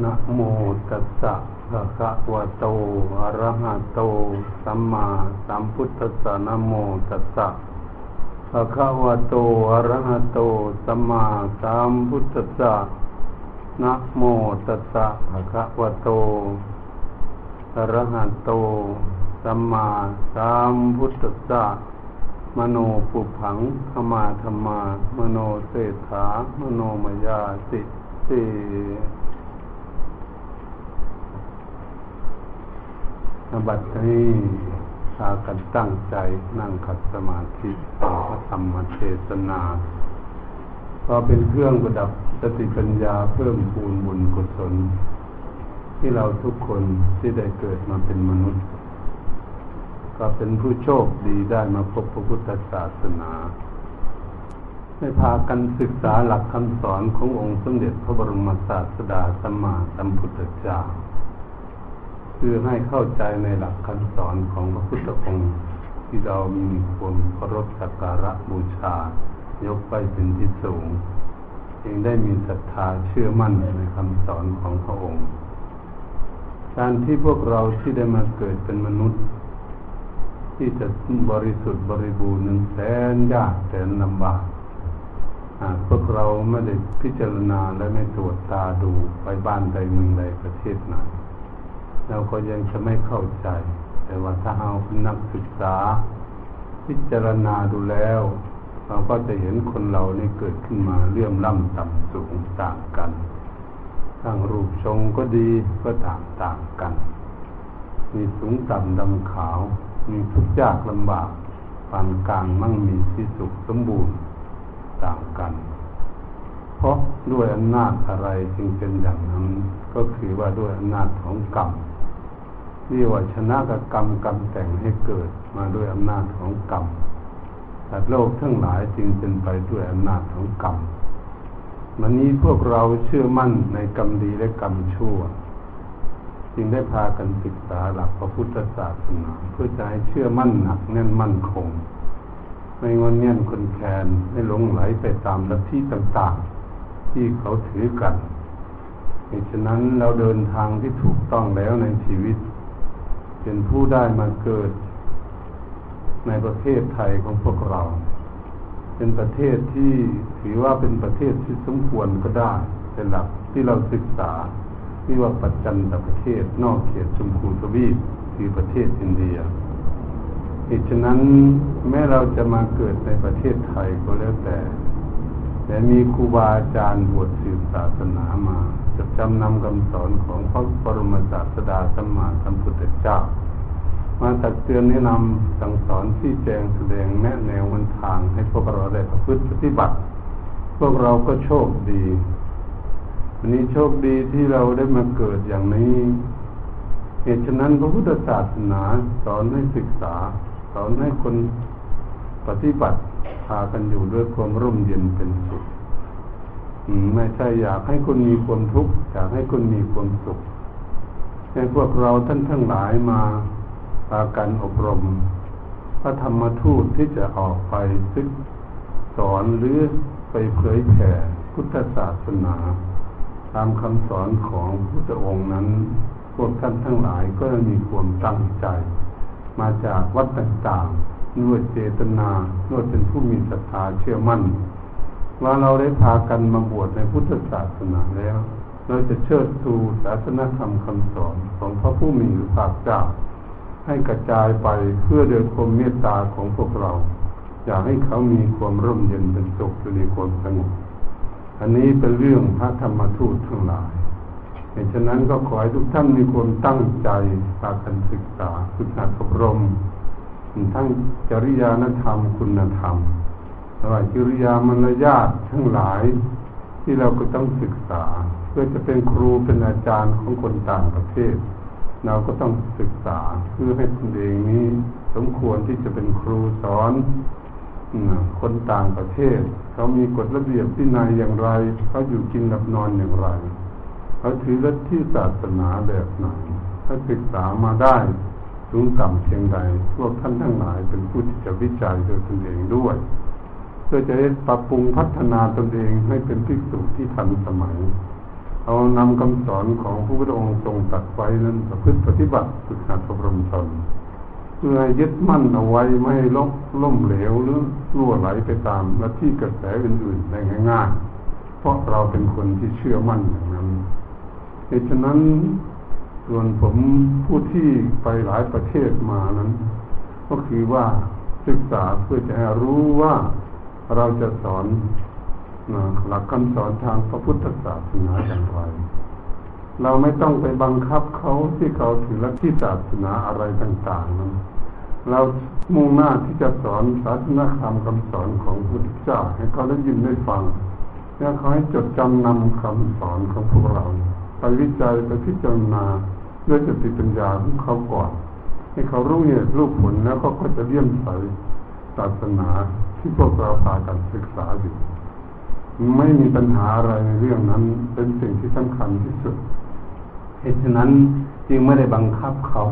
นะโมตัสสะภะคะวะโต อะระหะโต สัมมาสัมพุทธัสสะนะโมตัสสะภะคะวะโต อะระหะโต สัมมาสัมพุทธัสสะนะโมตัสสะภะคะวะโต อะระหะโต สัมมาสัมพุทธัสสะมโนปุพังขมาธรรมา มโนเศรษฐามโนมยาสิสิ บัดนี้พากันตั้งใจนั่งขัดสมาธิฟังพระธรรมเทศนาก็เป็นเครื่องประดับสติปัญญาเพิ่มพูนบุญกุศล ที่เราทุกคนที่ได้เกิดมาเป็นมนุษย์ ก็เป็นผู้โชคดีได้มาพบพระพุทธศาสนาได้พากันศึกษาหลักคำสอนขององค์สมเด็จพระบรมศาสดาสัมมาสัมพุทธเจ้า คือให้เข้าใจในหลักคำสอนของพระพุทธองค์ที่เรามีความเคารพสักการะบูชา ยกไปเป็นที่สูงจึงได้มีศรัทธาเชื่อมั่นในคำสอนของพระองค์ การที่พวกเราที่ได้มาเกิดเป็นมนุษย์ ที่จะบริสุทธิ์บริบูรณ์นั้นแสนยากแสนลำบากหากพวกเราไม่ได้พิจารณาและไม่ตรวจตาดูไปบ้านใดเมืองใดประเทศไหน เราก็ยังจะไม่เข้าใจ แต่ว่าถ้าเอาเป็นนักศึกษา พิจารณาดูแล้ว เราก็จะเห็นคนเรานี่เกิดขึ้นมาเลื่อมล่ำต่ำสูงต่างกันทั้งรูปทรงก็ดีก็ต่างต่างกัน มีสูงต่ำดำขาว มีทุกข์ยากลำบากปานกลางมั่งมีที่สุขสมบูรณ์ต่างกัน เพราะด้วยอำนาจอะไรจึงเป็นอย่างนั้น ก็คือว่าด้วยอำนาจของกรรม เรียกว่าชนะกับกรรมกรรมแต่งให้เกิดมาด้วยอำนาจของกรรมแต่โลกทั้งหลายจึงเป็นไปด้วยอำนาจของกรรมวันนี้พวกเราเชื่อมั่นในกรรมดีและกรรมชั่ว จึงได้พากันศึกษาหลักพระพุทธศาสนาเพื่อจะให้เชื่อมั่นหนักแน่นมั่นคงไม่งอนเงียนคนแคนไม่หลงไหลไปตามลัทธิต่างๆ ที่เขาถือกันเหตุฉะนั้นเราเดินทางที่ถูกต้องแล้วในชีวิต เป็นผู้ได้มาเกิดในประเทศไทยของพวกเรา เป็นประเทศที่ถือว่าเป็นประเทศที่สมควรก็ได้เป็นหลักที่เราศึกษาที่ว่าปัจจันตประเทศนอกเขตชมพูทวีปคือประเทศอินเดียเหตุฉะนั้นแม้เราจะมาเกิดในประเทศไทยก็แล้วแต่ แต่มีครูบาอาจารย์บวชสืบศาสนามา จะจำนำคำสอนของพระบรมศาสดาสัมมาสัมพุทธเจ้า มาตักเตือนแนะนำสั่งสอนที่แจงแสดงแนะแนววันทางให้พวกเราได้ประพฤติปฏิบัติ พวกเราก็โชคดีวันนี้โชคดีที่เราได้มาเกิดอย่างนี้เหตุฉะนั้นพระพุทธศาสนาสอนให้ศึกษา สอนให้คนปฏิบัติพากันอยู่ด้วยความร่มเย็นเป็นสุข ไม่ใช่อยากให้คุณมีความทุกข์อยากให้คุณมีความสุขให้พวกเราท่านทั้งหลายมาพากันอบรม พระธรรมทูตที่จะออกไปซึกสอนหรือไปเผยแผ่พุทธศาสนา ตามคำสอนของพระองค์นั้น พวกท่านทั้งหลายก็มีความตั้งใจ มาจากวัดต่างๆด้วยเจตนาด้วยเป็นผู้มีศรัทธาเชื่อมั่น ว่าเราได้พากันมาบวชในพุทธศาสนาแล้ว เราจะเชิดชูศาสนธรรมคำสอนของพระผู้มีพระภาคเจ้า ให้กระจายไปเพื่อโดยความเมตตาของพวกเรา อยากให้เขามีความร่มเย็นเป็นสุขอยู่ในความสงบอันนี้เป็นเรื่องพระธรรมทูตทั้งหลายเหตุฉะนั้นก็ขอให้ทุกท่านมีความตั้งใจพากันศึกษาฝึกหัดอบรมทั้งจริยานธรรมคุณธรรม ว่ากิริยามารยาททั้งหลายที่เราก็ต้องศึกษา เพื่อจะเป็นครูเป็นอาจารย์ของคนต่างประเทศ เราก็ต้องศึกษาเพื่อให้ตนเองนี้สมควรที่จะเป็นครูสอนคนต่างประเทศ เขามีกฎระเบียบที่นายอย่างไร เขาอยู่กินหลับนอนอย่างไร เขาถือลัทธิศาสนาแบบไหนถ้าศึกษามาได้สูงต่ำเพียงใดพวกท่านทั้งหลายเป็นผู้ที่จะวิจัยโดยตนเองด้วย พื่อจะได้ปรับปรุงพัฒนาตนเองให้เป็นภิกษุที่ทันสมัย เอานำคำสอนของพระพุทธองค์ทรงตัดไว้นั้นประพฤติปฏิบัติฝึกหัดอบรมตนเพื่อยึดมั่นเอาไว้ไม่ให้ลบล่มเหลวหรือรั่วไหลไปตามและที่กระแสอื่นๆได้ง่ายๆ เพราะเราเป็นคนที่เชื่อมั่นอย่างนั้นเหตุฉะนั้นส่วนผมผู้ที่ไปหลายประเทศมานั้น ก็คือว่าศึกษาเพื่อจะรู้ว่า เราจะสอนหลักคำสอนทางพระพุทธศาสนาอย่างไร เราไม่ต้องไปบังคับเขาที่เขาถือลัทธิศาสนาอะไรต่างๆนั้นเรามุ่งหน้าที่จะสอนศาสนาธรรมคำสอนของพระพุทธเจ้าให้เขาได้ยินได้ฟังแล้วเขาให้จดจำนำคำสอนของพวกเรา ไปวิจัยไปพิจารณาด้วยสติปัญญาของเขาก่อน ให้เขารู้เหตุรู้ผลแล้วเขาก็จะเลี่ยมใสศาสนา ที่พวกเราพากันศึกษาอยู่ไม่มีปัญหาอะไรในเรื่องนั้น เป็นสิ่งที่สำคัญที่สุด เหตุฉะนั้นจึงไม่ได้บังคับเขา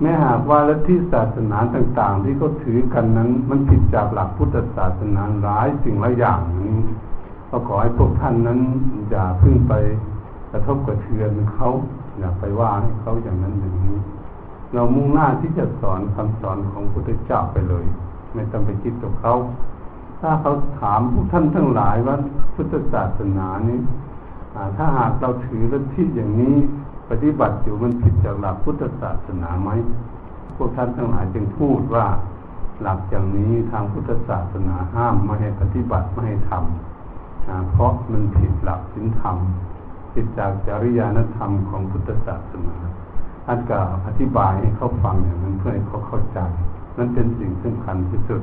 แม้หากว่าลัทธิศาสนาต่างๆ ที่เขาถือกันนั้น มันผิดจากหลักพุทธศาสนาหลายสิ่งหลายอย่างนี้ก็ขอให้พวกท่านนั้นอย่าพึ่งไปกระทบกระเทือนเขาอย่าไปว่าให้เขาอย่างนั้นอย่างนี้ เรามุ่งหน้าที่จะสอนคำสอนของพระพุทธเจ้าไปเลย ไม่ต้องไปคิดกับเขาถ้าเขาถามพวกท่านทั้งหลายว่าพุทธศาสนานี้ถ้าหากเราถือลัทธิอย่างนี้ปฏิบัติอยู่มันผิดจากหลักพุทธศาสนาไหมพวกท่านทั้งหลายจึงพูดว่าหลักอย่างนี้ทางพุทธศาสนาห้ามไม่ให้ปฏิบัติไม่ให้ทำเพราะมันผิดหลักศีลธรรมผิดจากจริยานธรรมของพุทธศาสนาอันก็อธิบายให้เขาฟังอย่างนั้นเพื่อให้เขาเข้าใจ นั่นเป็นสิ่งสำคัญที่สุด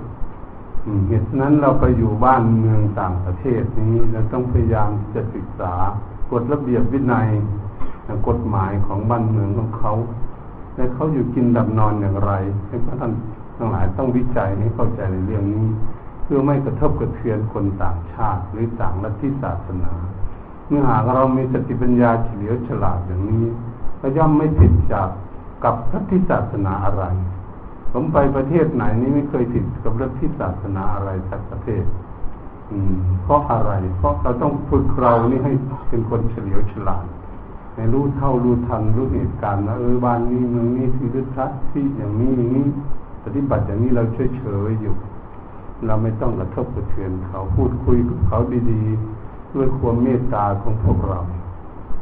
เหตุนั้นเราไปอยู่บ้านเมืองต่างประเทศนี้เราต้องพยายามจะศึกษากฎระเบียบวินัยกฎหมายของบ้านเมืองของเขาและเขาอยู่กินดับนอนอย่างไรให้พระท่านทั้งหลายต้องวิจัยให้เข้าใจในเรื่องนี้ เพื่อไม่กระทบกระเทือนคนต่างชาติ หรือต่างลัทธิศาสนา เมื่อหากเรามีสติปัญญาเฉลียวฉลาดอย่างนี้ก็ย่อมไม่ผิดจากกับลัทธิศาสนาอะไร ผมไปประเทศไหนนี้ไม่เคยผิดกับเรื่องที่ศาสนาอะไรสักประเทศ อืม เพราะอะไร เพราะเราต้องฝึกเรานี่ให้เป็นคนเฉลียวฉลาดในรู้เท่ารู้ทันรู้เหตุการณ์ว่าเออบ้านนี้เมืองนี้ที่ฤทธิ์ที่อย่างนี้อย่างนี้ปฏิบัติอย่างนี้เราเฉยเฉยอยู่ เราไม่ต้องกระทบกระเทือนเขาพูดคุยกับเขาดีๆ ด้วยความเมตตาของพวกเรา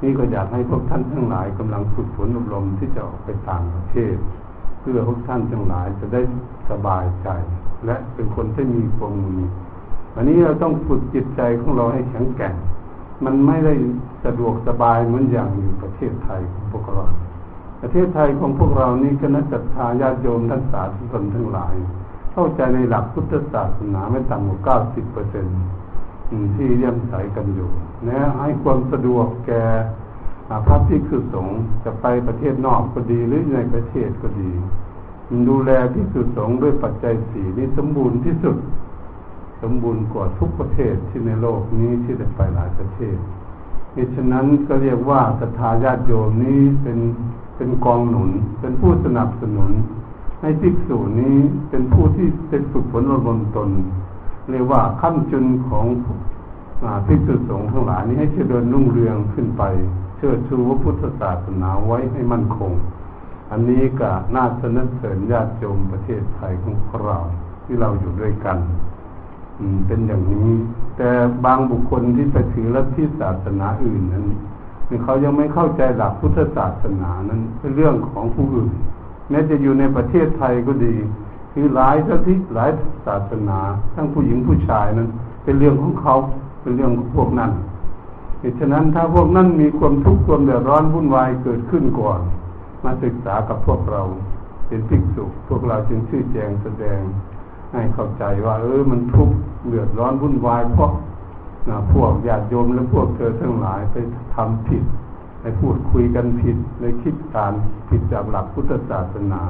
นี่ก็อยากให้พวกท่านทั้งหลายกำลังฝึกฝนอบรมที่จะออกไปต่างประเทศ พื่อพวกท่านทั้งหลายจะได้สบายใจ และเป็นคนที่มีความมีวันนี้เราต้องฝึกจิตใจของเราให้แข็งแกร่ง มันไม่ได้สะดวกสบายเหมือนอย่างอยู่ประเทศไทยของพวกเรา ประเทศไทยของพวกเรานี่คณะจัตตาญาติโยมท่านสาธุชนทั้งหลาย เข้าใจในหลักพุทธศาสนาไม่ต่ำกว่าเก้าสิบเปอร์เซ็นที่เลี่ยมใสกันอยู่นะให้ความสะดวกแก่ พระที่คือสงฆ์จะไปประเทศนอกก็ดีหรือในประเทศก็ดี ดูแลที่สุสงฆ์ด้วยปัจจัยสี่นี้สมบูรณ์ที่สุด สมบูรณ์กว่าทุกประเทศที่ในโลกนี้ที่ได้ไปหลายประเทศเหตุฉะนั้นก็เรียกว่าศรัทธาญาติโยมนี้เป็นเป็นกองหนุน เป็นผู้สนับสนุน ให้ภิกษุนี้เป็นผู้ที่เป็นฝึกฝนอบรมตน เรียกว่าขั้นจุนของภิกษุสงฆ์ทั้งหลายนี้ให้เจริญรุ่งเรืองขึ้นไป เชิดชูพระพุทธศาสนาไว้ให้มั่นคง อันนี้ก็น่าสนับสนุนญาติโยมประเทศไทยของเราที่เราอยู่ด้วยกันเป็นอย่างนี้ แต่บางบุคคลที่ไปถือลัทธิศาสนาอื่นนั้นเขายังไม่เข้าใจหลักพุทธศาสนานั้นเป็นเรื่องของผู้อื่น แม้จะอยู่ในประเทศไทยก็ดี คือหลายลัทธิหลายศาสนา ทั้งผู้หญิงผู้ชายนั้น เป็นเรื่องของเขาเป็นเรื่องของพวกนั้น เหตุฉะนั้นถ้าพวกนั้นมีความทุกข์ความเดือดร้อนวุ่นวายเกิดขึ้นก่อน มาศึกษากับพวกเราเป็นภิกษุพวกเราจึงชื่อแจงแสดง ให้เข้าใจว่า เออมันทุกข์เดือดร้อนวุ่นวายเพราะพวกญาติโยมและพวกเธอทั้งหลายไปทำผิดไปพูดคุยกันผิดในคิดการผิดจากหลักพุทธศาสนา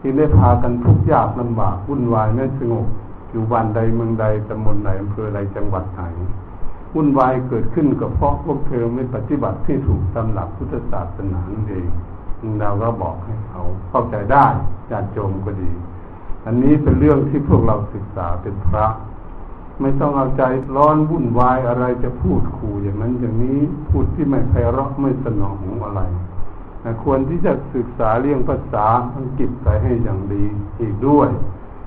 ที่ได้พากันทุกข์ยากลำบากวุ่นวายไม่สงบอยู่บ้านใดเมืองใดตำบลไหนอำเภอใดจังหวัดไหน วุ่นวายเกิดขึ้นกับเพราะพวกเธอไม่ปฏิบัติที่ถูกตามหลักพุทธศาสนาเองเราก็บอกให้เขาเข้าใจได้ญาติโยมก็ดี อันนี้เป็นเรื่องที่พวกเราศึกษาเป็นพระ ไม่ต้องเอาใจร้อนวุ่นวายอะไรจะพูดขู่อย่างนั้นอย่างนี้พูดที่ไม่ไพเราะไม่สนองอะไรควรที่จะศึกษาเรื่องภาษาอังกฤษไปให้อย่างดีอีกด้วย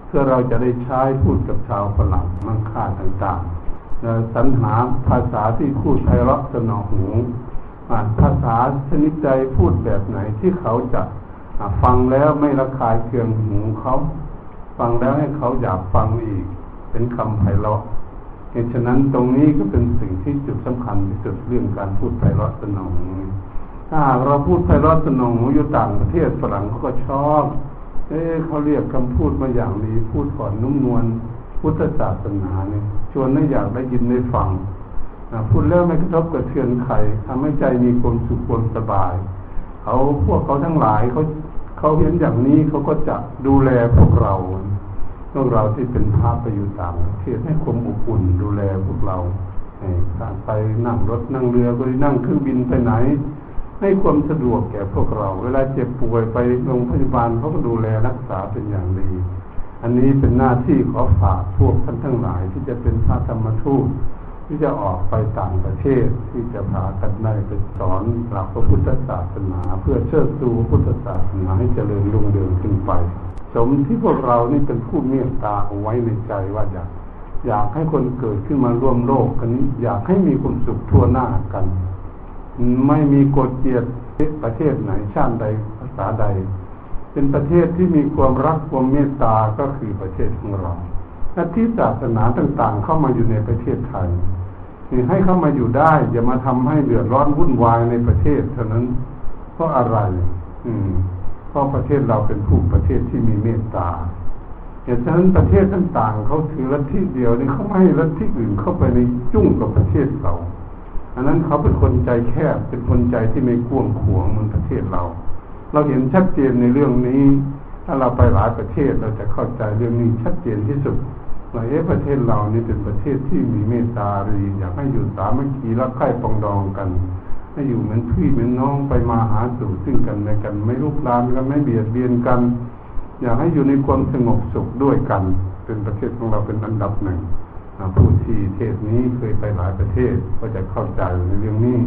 เพื่อเราจะได้ใช้พูดกับชาวฝรั่งมังค่าต่างๆ สรรหาภาษาที่พูดไพเราะสนองหูภาษาชนิดใดพูดแบบไหนที่เขาจะฟังแล้วไม่ระคายเคืองหูเขาฟังแล้วให้เขาอยากฟังอีก เป็นคำไพเราะเหตุฉะนั้นตรงนี้ก็เป็นสิ่งที่จุดสำคัญที่สุดเรื่องการพูดไพเราะสนองหูถ้าเราพูดไพเราะสนองหูอยู่ต่างประเทศฝรั่งเขาก็ชอบ เอ๊เขาเรียกคำพูดมาอย่างดีพูดก่อนนุ่มนวล พุทธศาสนาเนี่ยชวนให้อยากได้ยินได้ฟังพูดแล้วไม่กระทบกระเทือนใครทำให้ใจมีความสุขความสบาย เขาพวกเขาทั้งหลายเขาเขาเห็นอย่างนี้เขาก็จะดูแลพวกเราพวกเราที่เป็นพระไปอยู่ต่างประเทศให้ความอบอุ่นดูแลพวกเราการไปนั่งรถนั่งเรือก็นั่งเครื่องบินไปไหน ให้ความสะดวกแก่พวกเรา เวลาเจ็บป่วยไปโรงพยาบาลเขาก็ดูแลรักษาเป็นอย่างดี อันนี้เป็นหน้าที่ขอฝากพวกท่านทั้งหลายที่จะเป็นพระธรรมทูตที่จะออกไปต่างประเทศที่จะพากันได้ไปสอนหลักพระพุทธศาสนา เพื่อเชิดชูพุทธศาสนาให้เจริญรุ่งเรืองขึ้นไป สมที่พวกเรานี่เป็นผู้เมตตาเอาไว้ในใจว่าอยากอยากให้คนเกิดขึ้นมาร่วมโลกกัน อยากให้มีความสุขทั่วหน้ากัน ไม่มีกฎเกลียดประเทศไหนชาติใดภาษาใด เป็นประเทศที่มีความรักความเมตตาก็คือประเทศของเราและที่ศาสนาต่างๆ เข้ามาอยู่ในประเทศไทยคือให้เข้ามาอยู่ได้อย่ามาทำให้เดือดร้อนวุ่นวายในประเทศเท่านั้นเพราะอะไร อืมเพราะประเทศเราเป็นผู้ประเทศที่มีเมตตาเหตุฉะนั้นประเทศต่างๆเขาถือลัทธิเดียวนี่เขาไม่ให้ลัทธิอื่นเข้าไปในจุ้งกับประเทศเขาอันนั้นเขาเป็นคนใจแคบเป็นคนใจที่ไม่กว้างขวางเหมือนประเทศเรา เราเห็นชัดเจนในเรื่องนี้ ถ้าเราไปหลายประเทศเราจะเข้าใจเรื่องนี้ชัดเจนที่สุดว่าเอ๊ะประเทศเรานี่เป็นประเทศที่มีเมตตาดีอยากให้อยู่สามัคคีรักใคร่ปองดองกันให้อยู่เหมือนพี่เหมือนน้องไปมาหาสู่ซึ่งกันและกัน ไม่ลุกลามกันไม่เบียดเบียนกัน อยากให้อยู่ในความสงบสุขด้วยกัน เป็นประเทศของเราเป็นอันดับหนึ่งผู้ที่เทศนี้เคยไปหลายประเทศก็จะเข้าใจในเรื่องนี้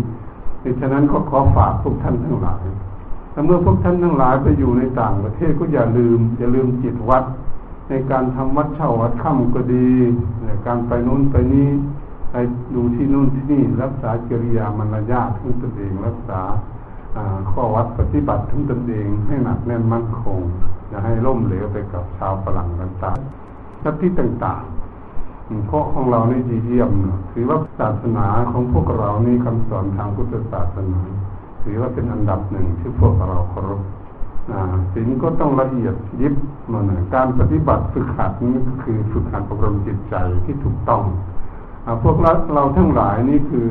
ดังฉะนั้นก็ขอฝากพวกท่านทั้งหลาย ถ้าเมื่อพวกท่านทั้งหลายไปอยู่ในต่างประเทศก็อย่าลืม อย่าลืมจิตวัด ในการทำวัดเช่าวัดค่ำก็ดีในการไปนู้นไปนี้ไปดูที่นู่นที่นี่รักษาจริยามารยาททั้งตนเองรักษาข้อวัดปฏิบัติทั้งตนเองให้หนักแน่นมั่นคงอย่าให้ล่มเหลวไปกับชาวฝรั่งต่างๆลัทธิต่างๆเพราะของเรานี่ดีเยี่ยมถือว่าศาสนาของพวกเรานี่คำสอนทางพุทธศาสนา ถือว่าเป็นอันดับหนึ่งที่พวกเราเคารพศีลก็ต้องละเอียดยิบมันการปฏิบัติฝึกหัดนี้ก็คือฝึกหัดอบรมจิตใจที่ถูกต้องอพวกเราเราทั้งหลายนี่คือ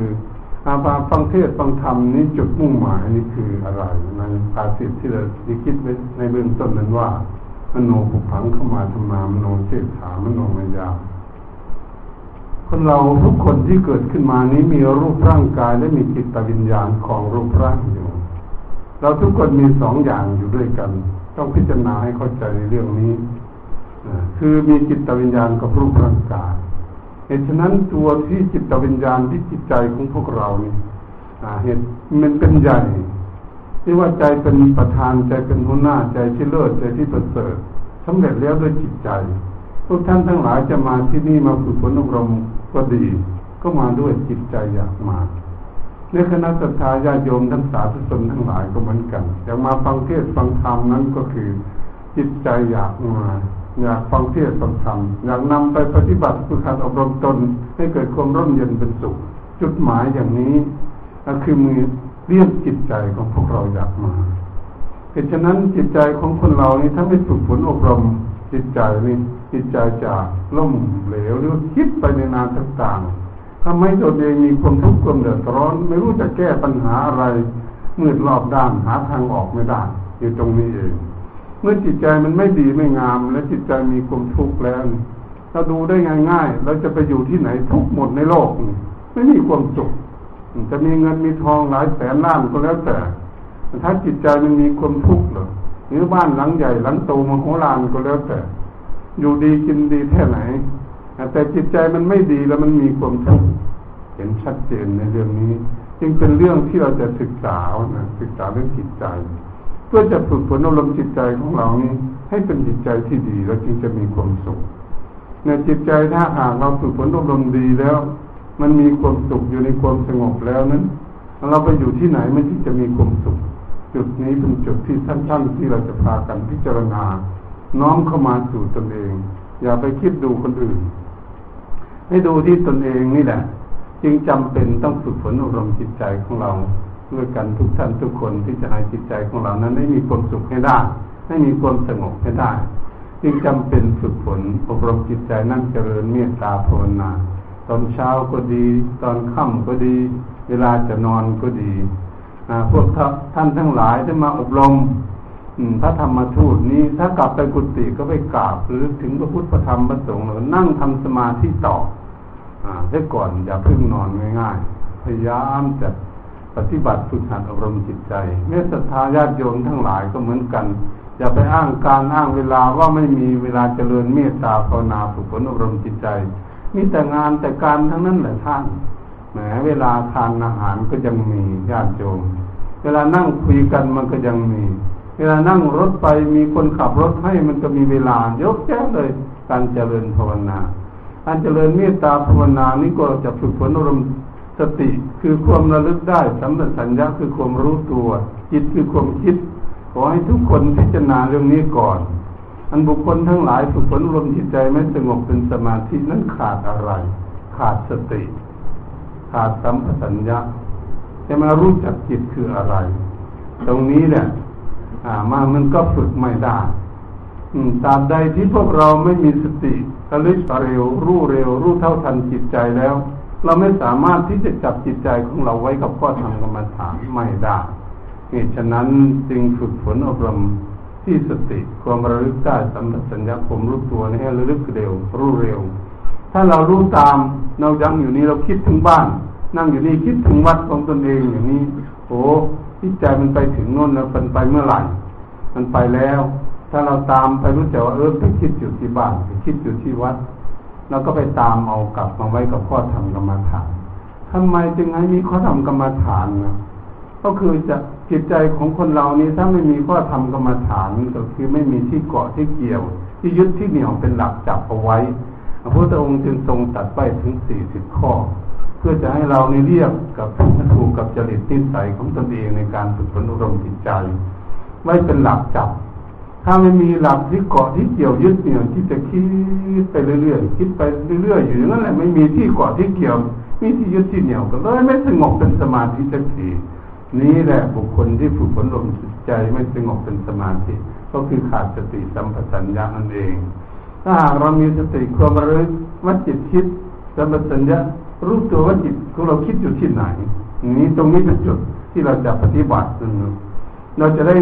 อาบาฟังเทศฟังธรรมนี้จุดมุ่งหมายนี่คืออะไรในภาษิตที่เราได้คิดไว้ในเบื้องต้นนั้นว่ามโนผุพังเข้ามาธรรมามโนเจตถามโนมายา คนเราทุกคนที่เกิดขึ้นมานี้มีรูปร่างกายและมีจิตวิญญาณของรูปร่างอยู่ เราทุกคนมีสองอย่างอยู่ด้วยกัน ต้องพิจารณาให้เข้าใจในเรื่องนี้คือมีจิตวิญญาณกับรูปร่างกายเหตุฉะนั้นตัวที่จิตวิญญาณที่จิตใจของพวกเรานี่เหตุมันเป็นใหญ่ที่ว่าใจเป็นประธานใจเป็นหัวหน้าใจที่เลิศใจที่ประเสริฐสำเร็จแล้วด้วยจิตใจ พวกท่านทั้งหลายจะมาที่นี่มาฝึกฝนอบรม ก็ดี ก็มาด้วยจิตใจอยากมาในคณะสัตยาญาโยมทั้งสาธุชนทั้งหลายก็เหมือนกันอยากมาฟังเทศฟังธรรมนั้นก็คือ จิตใจอยากมาอยากฟังเทศฟังธรรมอยากนำไปปฏิบัติฝึกหัดอบรมตนให้เกิดความร่มเย็นเป็นสุข จุดหมายอย่างนี้ก็คือมีเรียกจิตใจของพวกเราอยากมาเหตุฉะนั้นจิตใจของคนเรานี้ถ้าไม่ฝึกฝนอบรมจิตใจนี่ จิตใจจะล่มเหลวหรือคิดไปในนานต่างๆทำให้ตัวเองมีความทุกข์ความเดือดร้อน ไม่รู้จะแก้ปัญหาอะไรมืดรอบด้านหาทางออกไม่ได้อยู่ตรงนี้เอง เมื่อจิตใจมันไม่ดีไม่งาม และจิตใจมีความทุกข์แล้วเราดูได้ง่ายๆเราจะไปอยู่ที่ไหนทุกหมดในโลกไม่มีความสุขจะมีเงินมีทองหลายแสนล้านก็แล้วแต่ถ้าจิตใจมันมีความทุกข์หรือหรือบ้านหลังใหญ่หลังโตมโหฬารก็แล้วแต่ อยู่ดีกินดีแค่ไหน แต่จิตใจมันไม่ดีแล้วมันมีความทุกข์เห็นชัดเจนในเรื่องนี้ จึงเป็นเรื่องที่เราจะศึกษานะศึกษาเรื่องจิตใจ เพื่อจะฝึกฝนอารมณ์จิตใจของเรานี้ ให้เป็นจิตใจที่ดีแล้วจึงจะมีความสุขในจิตใจถ้าหากเราฝึกฝนอบรมดีแล้ว มันมีความสุขอยู่ในความสงบแล้วนั้น เราไปอยู่ที่ไหนมันจึงจะมีความสุข จุดนี้เป็นจุดที่ท่านๆที่เราจะพากันพิจารณา น้อมเข้ามาสู่ตนเอง อย่าไปคิดดูคนอื่น ให้ดูที่ตนเองนี่แหละ จึงจำเป็นต้องฝึกฝนอบรมจิตใจของเราด้วยกันทุกท่านทุกคนที่จะให้จิตใจของเรานั้น ได้มีความสุขให้ได้ให้มีความสงบให้ได้ จึงจำเป็นฝึกฝนอบรมจิตใจนั่งเจริญเมตตาภาวนาตอนเช้าก็ดี ตอนค่ำก็ดี เวลาจะนอนก็ดีพวกท่านทั้งหลายที่มาอบรม พระธรรมทูตนี้ถ้ากลับไปกุฏิก็ไปกราบหรือถึงพระพุทธพระธรรมพระสงฆ์แล้วนั่งทำสมาธิต่อได้ก่อนอย่าเพิ่งนอนง่ายๆ พยายามจะปฏิบัติฝึกหัดอบรมจิตใจเมื่อศรัทธาญาติโยมทั้งหลายก็เหมือนกัน อย่าไปอ้างการอ้างเวลาว่าไม่มีเวลาเจริญเมตตาภาวนาฝึกฝนอบรมจิตใจ มีแต่งานแต่การทั้งนั้นแหละท่านแหมเวลาทานอาหารก็ยังมีญาติโยมเวลานั่งคุยกันมันก็ยังมี เวลานั่งรถไปมีคนขับรถให้มันก็มีเวลายกแยะเลย การเจริญภาวนาการเจริญเมตตาภาวนานี้ก็จะฝึกฝนอารมณ์สติ คือความระลึกได้สัมปชัญญะคือความรู้ตัว จิตคือความคิด ขอให้ทุกคนพิจารณาเรื่องนี้ก่อน อันบุคคลทั้งหลายฝึกฝนอารมณ์จิตใจไม่สงบเป็นสมาธินั้นขาดอะไร ขาดสติ ขาดสัมปชัญญะจะมารู้จักจิตคืออะไร ตรงนี้เนี่ย มามันก็ฝึกไม่ได้ตราบใดที่พวกเราไม่มีสติระลึกเร็ว รู้เร็ว รู้เท่าทันจิตใจแล้ว เราไม่สามารถที่จะจับจิตใจของเราไว้กับข้อธรรมกรรมฐานไม่ได้เหตุฉะนั้นจึงฝึกฝนอบรมที่สติความระลึกได้สัมปชัญญะผมรู้ตัวนี่ให้ระลึกเร็ว รู้เร็ว ถ้าเรารู้ตามเรายังอยู่นี้เราคิดถึงบ้าน นั่งอยู่นี่คิดถึงวัดของตนเองอย่างนี้โอ้ ที่ใจมันไปถึงโน่นแล้วมันไปเมื่อไหร่ มันไปแล้ว ถ้าเราตามไปรู้จักว่าเออไปคิดอยู่ที่บ้านไปคิดอยู่ที่วัดเราก็ไปตามเอากลับมาไว้กับข้อธรรมกรรมฐานทำไมจึงให้มีข้อธรรมกรรมฐานนะก็คือจะจิตใจของคนเรานี้ถ้าไม่มีข้อธรรมกรรมฐานก็คือไม่มีที่เกาะที่เกี่ยว ที่ยึดที่เหนี่ยวเป็นหลักจับเอาไว้พระพุทธองค์จึงทรงตัดไปถึงสี่สิบข้อ เพื่อจะให้เราในเรียกกับถูกกับจริตนิสัยของตนเองในการฝึกฝนอารมณ์จิตใจ ไม่เป็นหลักจับ ถ้าไม่มีหลักที่เกาะที่เกี่ยวยึดเหนี่ยวที่จะคิดไปเรื่อยๆคิดไปเรื่อยๆอยู่อย่างนั้นแหละไม่มีที่เกาะที่เกี่ยวมีที่ยึดที่เหนี่ยวก็เลยไม่สงบเป็นสมาธิสักทีนี้แหละบุคคลที่ฝึกฝนอารมณ์จิตใจไม่สงบเป็นสมาธิ ก็คือขาดสติสัมปชัญญะนั่นเอง ถ้าหากเรามีสติความระลึกว่าจิตคิดสัมปชัญญะ รู้ตัวว่าจิตของเราคิดอยู่ที่ไหน นี้ตรงนี้เป็นจุดที่เราจะปฏิบัติเราจะได้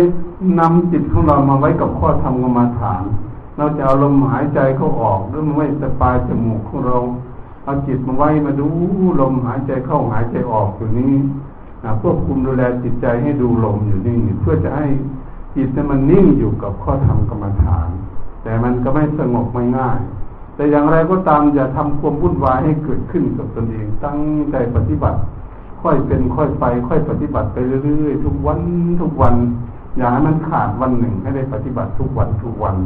นำจิตของเรามาไว้กับข้อธรรมกรรมฐาน เราจะเอาลมหายใจเข้าออกหรือไม่สปายจมูกของเรา เอาจิตมาไว้มาดูลมหายใจเข้าหายใจออกอยู่นี้ควบคุมดูแลจิตใจให้ดูลมอยู่นี่เพื่อจะให้จิตมันนิ่งอยู่กับข้อธรรมกรรมฐาน แต่มันก็ไม่สงบไม่ง่าย แต่อย่างไรก็ตามอย่าทำความวุ่นวายให้เกิดขึ้นกับตนเองตั้งใจปฏิบัติ ค่อยเป็นค่อยไป ค่อยปฏิบัติไปเรื่อยๆทุกวันทุกวัน อย่าให้มันขาดวันหนึ่งให้ได้ปฏิบัติทุกวันทุกวัน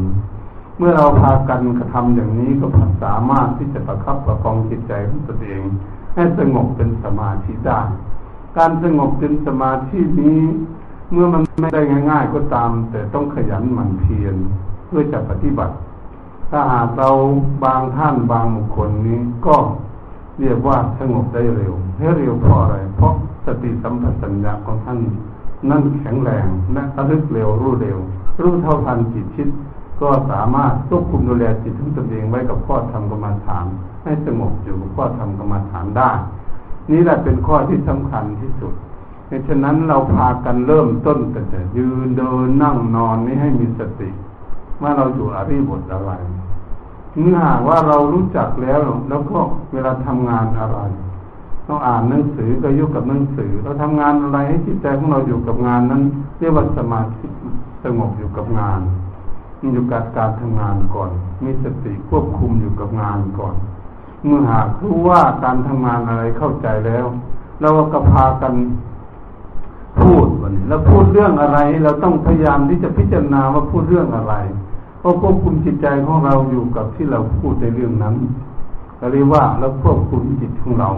เมื่อเราพากันกระทำอย่างนี้ก็สามารถที่จะประคับประคองจิตใจของตนเอง ให้สงบเป็นสมาธิได้การสงบเป็นสมาธินี้ เมื่อมันไม่ได้ง่าย ๆ ก็ตาม แต่ต้องขยันหมั่นเพียรเพื่อจะปฏิบัติ ถ้าหากเราบางท่านบางบุคคลนี้ก็เรียกว่าสงบได้เร็วให้เร็วเพราะอะไร เพราะสติสัมปชัญญะของท่าน นั่นแข็งแรงและระลึกเร็วรู้เร็ว รู้เท่าทันจิตชิด ก็สามารถควบคุมดูแลจิตทั้งตนเองไว้กับข้อธรรมกรรมฐานให้สงบอยู่กับข้อธรรมกรรมฐานได้ นี่แหละเป็นข้อที่สำคัญที่สุดเพราะฉะนั้นเราพากันเริ่มต้นแต่จะยืนเดินนั่งนอนนี้ให้มีสติเมื่อเราอยู่อริบทอะไร เมื่อว่าเรารู้จักแล้วแล้วก็เวลาทำงานอะไร ต้องอ่านหนังสือก็ยุ่กับหนังสือ เราทำงานอะไรให้จิตใจของเราอยู่กับงานนั้น เรียกว่าสมาธิสงบอยู่กับงานมีอยู่กับการทำงานก่อน มีสติควบคุมอยู่กับงานก่อน เมื่อหากรู้ว่าการทำงานอะไรเข้าใจแล้วเราก็พากันพูดวันนี้แล้วพูดเรื่องอะไร เราต้องพยายามที่จะพิจารณาว่าพูดเรื่องอะไร เราควบคุมจิตใจของเราอยู่กับที่เราพูดในเรื่องนั้นก็เรียกว่าเราควบคุมจิตของเรา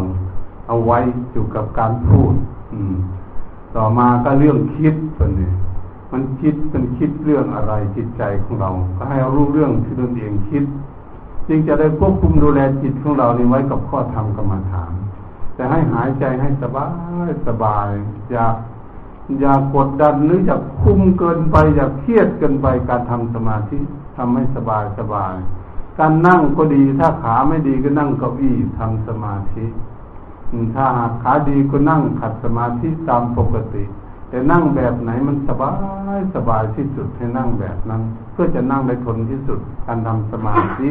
เอาไว้อยู่กับการพูด อืม ต่อมาก็เรื่องคิดตัวนี้มันคิดเป็นคิดเรื่องอะไรจิตใจของเรา ก็ให้รารู้เรื่องที่ตนเองคิด จึงจะได้ควบคุมดูแลจิตของเรานี้ไว้กับข้อธรรมกรรมฐานแต่ให้หายใจให้สบายสบาย อย่า อย่ากดดันหรืออย่าคุ้มเกินไป อย่าเครียดเกินไปการทำสมาธิทำให้สบายสบาย การนั่งก็ดีถ้าขาไม่ดีก็นั่งเก้าอี้ทำสมาธิถ้าหากขาดีก็นั่งขัดสมาธิตามปกติ แต่นั่งแบบไหนมันสบายสบายที่สุดให้นั่งแบบนั้น เพื่อจะนั่งได้ทนที่สุดการทำสมาธิ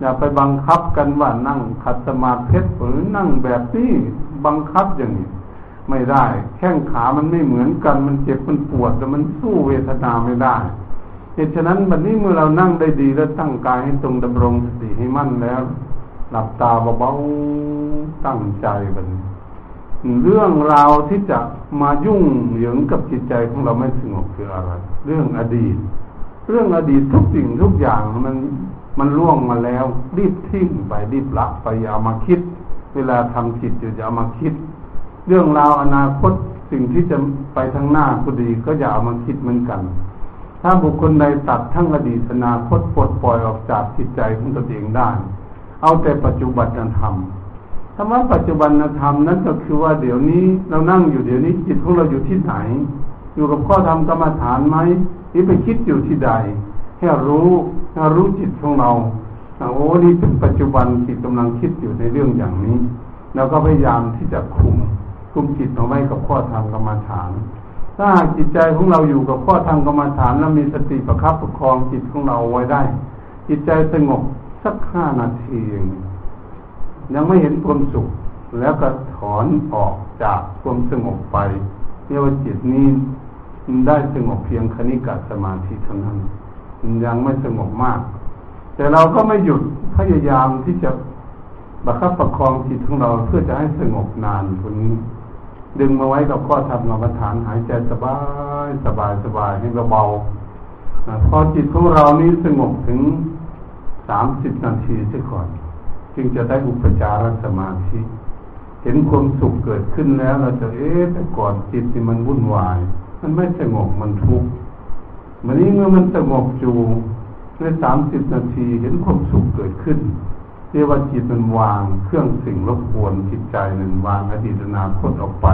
อย่าไปบังคับกันว่านั่งขัดสมาธิหรือนั่งแบบนี้บังคับอย่างนี้ ไม่ได้ แข้งขามันไม่เหมือนกัน มันเจ็บมันปวดแต่มันสู้เวทนาไม่ได้เหตุฉะนั้นวันนี้เมื่อเรานั่งได้ดีแล้วตั้งกายให้ตรงดำรงสติให้มั่นแล้ว หลับตาเบาๆตั้งใจบันเรื่องราวที่จะมายุ่งเหยิงกับจิตใจของเราไม่สงบคืออะไร เรื่องอดีต เรื่องอดีตทุกสิ่งทุกอย่างมันมันล่วงมาแล้ว รีบทิ้งไปรีบละไปอย่ามาคิด เวลาทำจิตอย่ามาคิด เรื่องราวอนาคตสิ่งที่จะไปทางหน้าก็ดีก็อย่าเอามาคิดเหมือนกัน ถ้าบุคคลใดตัดทั้งอดีตอนาคตปลดปล่อยออกจากจิตใจของตนเองได้ เอาแต่ปัจจุบันธรรมธรรมะปัจจุบันธรรมนั้นก็คือว่าเดี๋ยวนี้เรานั่งอยู่เดี๋ยวนี้จิตของเราอยู่ที่ไหน อยู่กับข้อธรรมกรรมฐานไหมหรือไปคิดอยู่ที่ใดให้รู้ให้รู้จิตของเราโอ้นี่เป็นปัจจุบันจิตกำลังคิดอยู่ในเรื่องอย่างนี้แล้วก็พยายามที่จะคุม คุมจิตเอาไว้กับข้อธรรมกรรมฐาน ถ้าจิตใจของเราอยู่กับข้อธรรมกรรมฐานแล้วมีสติประคับประคองจิตของเราไว้ได้ จิตใจสงบสักห้านาทีเองยังไม่เห็นความสุข แล้วก็ถอนออกจากความสงบไปเรียกว่าจิตนี้ได้สงบเพียงคณิกะสมาธิเท่านั้น ยังไม่สงบมาก แต่เราก็ไม่หยุดพยายามที่จะบังคับประคองจิตของเราเพื่อจะให้สงบนานคนนี้ ดึงมาไว้กับข้อทำกรรมฐานหายใจสบายสบายสบายให้เราเบาพอจิตของเรานี้สงบถึงสามสิบนาทีเสียก่อน จึงจะได้อุปจารสมาธิเห็นความสุขเกิดขึ้นแล้ว เราจะเอ๊ะแต่ก่อนจิตที่มันวุ่นวาย มันไม่สงบมันทุกข์มันนี้เมื่อมันสงบอยู่ในสามสิบนาทีเห็นความสุขเกิดขึ้น เรียกว่าจิตมันวางเครื่องสิ่งรบกวนจิตใจมันวางอดีตอนาคตออกไป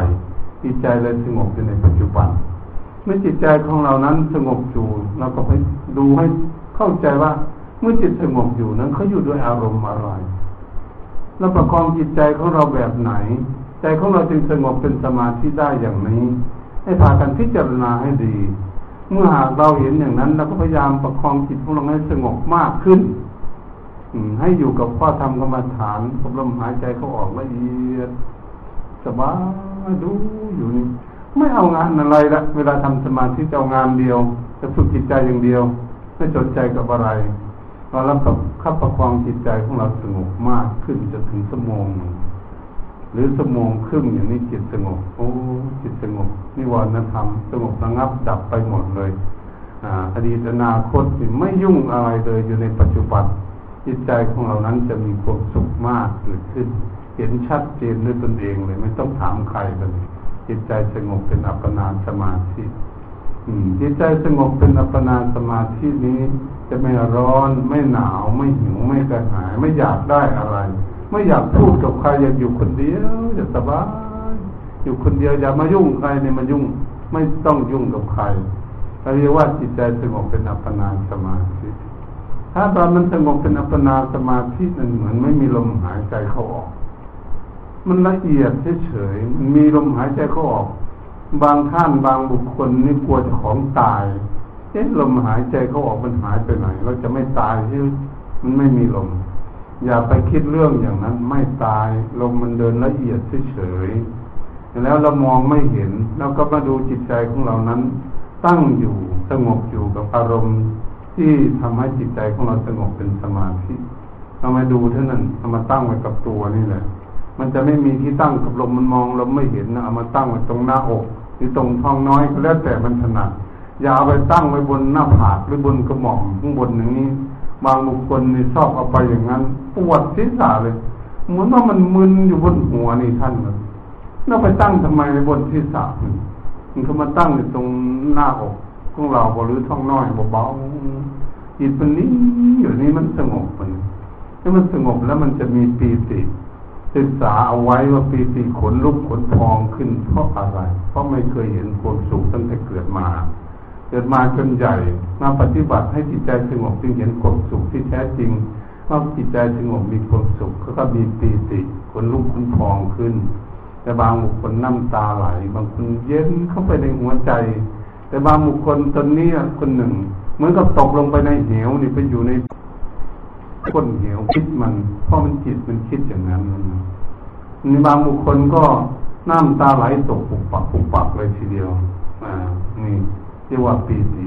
จิตใจเลยสงบอยู่ในปัจจุบันเมื่อจิตใจของเรานั้นสงบอยู่เราก็ไปดูให้เข้าใจว่าเมื่อจิตสงบอยู่นั้นเขาอยู่ด้วยอารมณ์อะไรเราประคองจิตใจของเราแบบไหน ใจของเราจึงสงบเป็นสมาธิได้อย่างนี้ ให้พากันพิจารณาให้ดี เมื่อหากเราเห็นอย่างนั้นเราก็พยายามประคองจิตของเราให้สงบมากขึ้น ให้อยู่กับข้อธรรมกรรมฐานกับลมหายใจเขาออกละเอียดสบายดูอยู่นี่ไม่เอางานอะไรละเวลาทำสมาธิจะเอางานเดียวจะฝึกจิตใจอย่างเดียว ไม่สนใจกับอะไรเรารับกับขับประคองจิตใจของเราสงบมากขึ้นจะถึงสมองหรือสมองครึ่งอย่างนี้จิตสงบโอ้จิตสงบนิวรณธรรมสงบระงับดับไปหมดเลยอดีตอนาคตไม่ยุ่งอะไรเลยอยู่ในปัจจุบัน จิตใจของเรานั้นจะมีความสุขมากเกิดขึ้น เห็นชัดเจนด้วยตนเองเลย ไม่ต้องถามใครเลยจิตใจสงบเป็นอัปปนาสมาธิจิตใจสงบเป็นอัปปนาสมาธินี้จะไม่ร้อนไม่หนาวไม่หิวไม่กระหาย ไม่อยากได้อะไร ไม่อยากพูดกับใครอยากอยู่คนเดียวอยากสบายอยู่คนเดียวอย่ามายุ่งใครเนี่ยมายุ่งไม่ต้องยุ่งกับใครเรียกว่าจิตใจสงบเป็นอัปปนาสมาธิ ถ้าตอนมันสงบเป็นอัปปนาสมาธินั่นเหมือนไม่มีลมหายใจเข้าออก มันละเอียดเฉยๆมันมีลมหายใจเข้าออก บางท่านบางบุคคลนี่กลัวจะของตายเอ๊ะลมหายใจเข้าออกมันหายไปไหน เราจะไม่ตายใช่มันไม่มีลม อย่าไปคิดเรื่องอย่างนั้น ไม่ตายลมมันเดินละเอียดเฉยๆแล้วเรามองไม่เห็นเราก็มาดูจิตใจของเรานั้น ตั้งอยู่สงบอยู่กับอารมณ์ ที่ทำให้จิตใจของเราสงบเป็นสมาธิเอามาดูเท่านั้นเอามาตั้งไว้กับตัวนี่แหละ มันจะไม่มีที่ตั้งกับลมมันมองลมไม่เห็นนะเอามาตั้งไว้ตรงหน้าอก หรือตรงท้องน้อยก็แล้วแต่มันถนัดอย่าเอาไปตั้งไว้บนหน้าผากหรือบนกระหม่อมข้างบนอย่างนี้ บางบุคคลนี่ชอบเอาไปอย่างนั้น ปวดศีรษะเลยเหมือนว่ามันมึนอยู่บนหัวนี่ท่านเลยเราไปตั้งทำไมบนศีรษะมันก็มาตั้งอยู่ตรงหน้าอก ของเราบรือท้องน้อยเบาๆจิตมันนี้อยู่นี่มันสงบมันถ้ามันสงบแล้วมันจะมีปีติศึกษาเอาไว้ว่าปีติขนลุกขนพองขึ้นเพราะอะไร เพราะไม่เคยเห็นความสุขตั้งแต่เกิดมา เกิดมาจนใหญ่มาปฏิบัติให้จิตใจสงบจึงเห็นความสุขที่แท้จริงว่าจิตใจสงบมีความสุขก็มีปีติขนลุกขนพองขึ้น แต่บางคคลน้ำตาไหลบางคนเย็นเข้าไปในหัวใจ แต่บางบุคคลตอนนี้คนหนึ่ง เหมือนกับตกลงไปในเหวนี่ไปอยู่ในก้นเหวคิดมันเพราะมันจิตมันคิดอย่างนั้นในบางบุคคลก็น้ำตาไหลตกปุบปักปุบปักเลยทีเดียว อ่า นี่เรียกว่าปีติ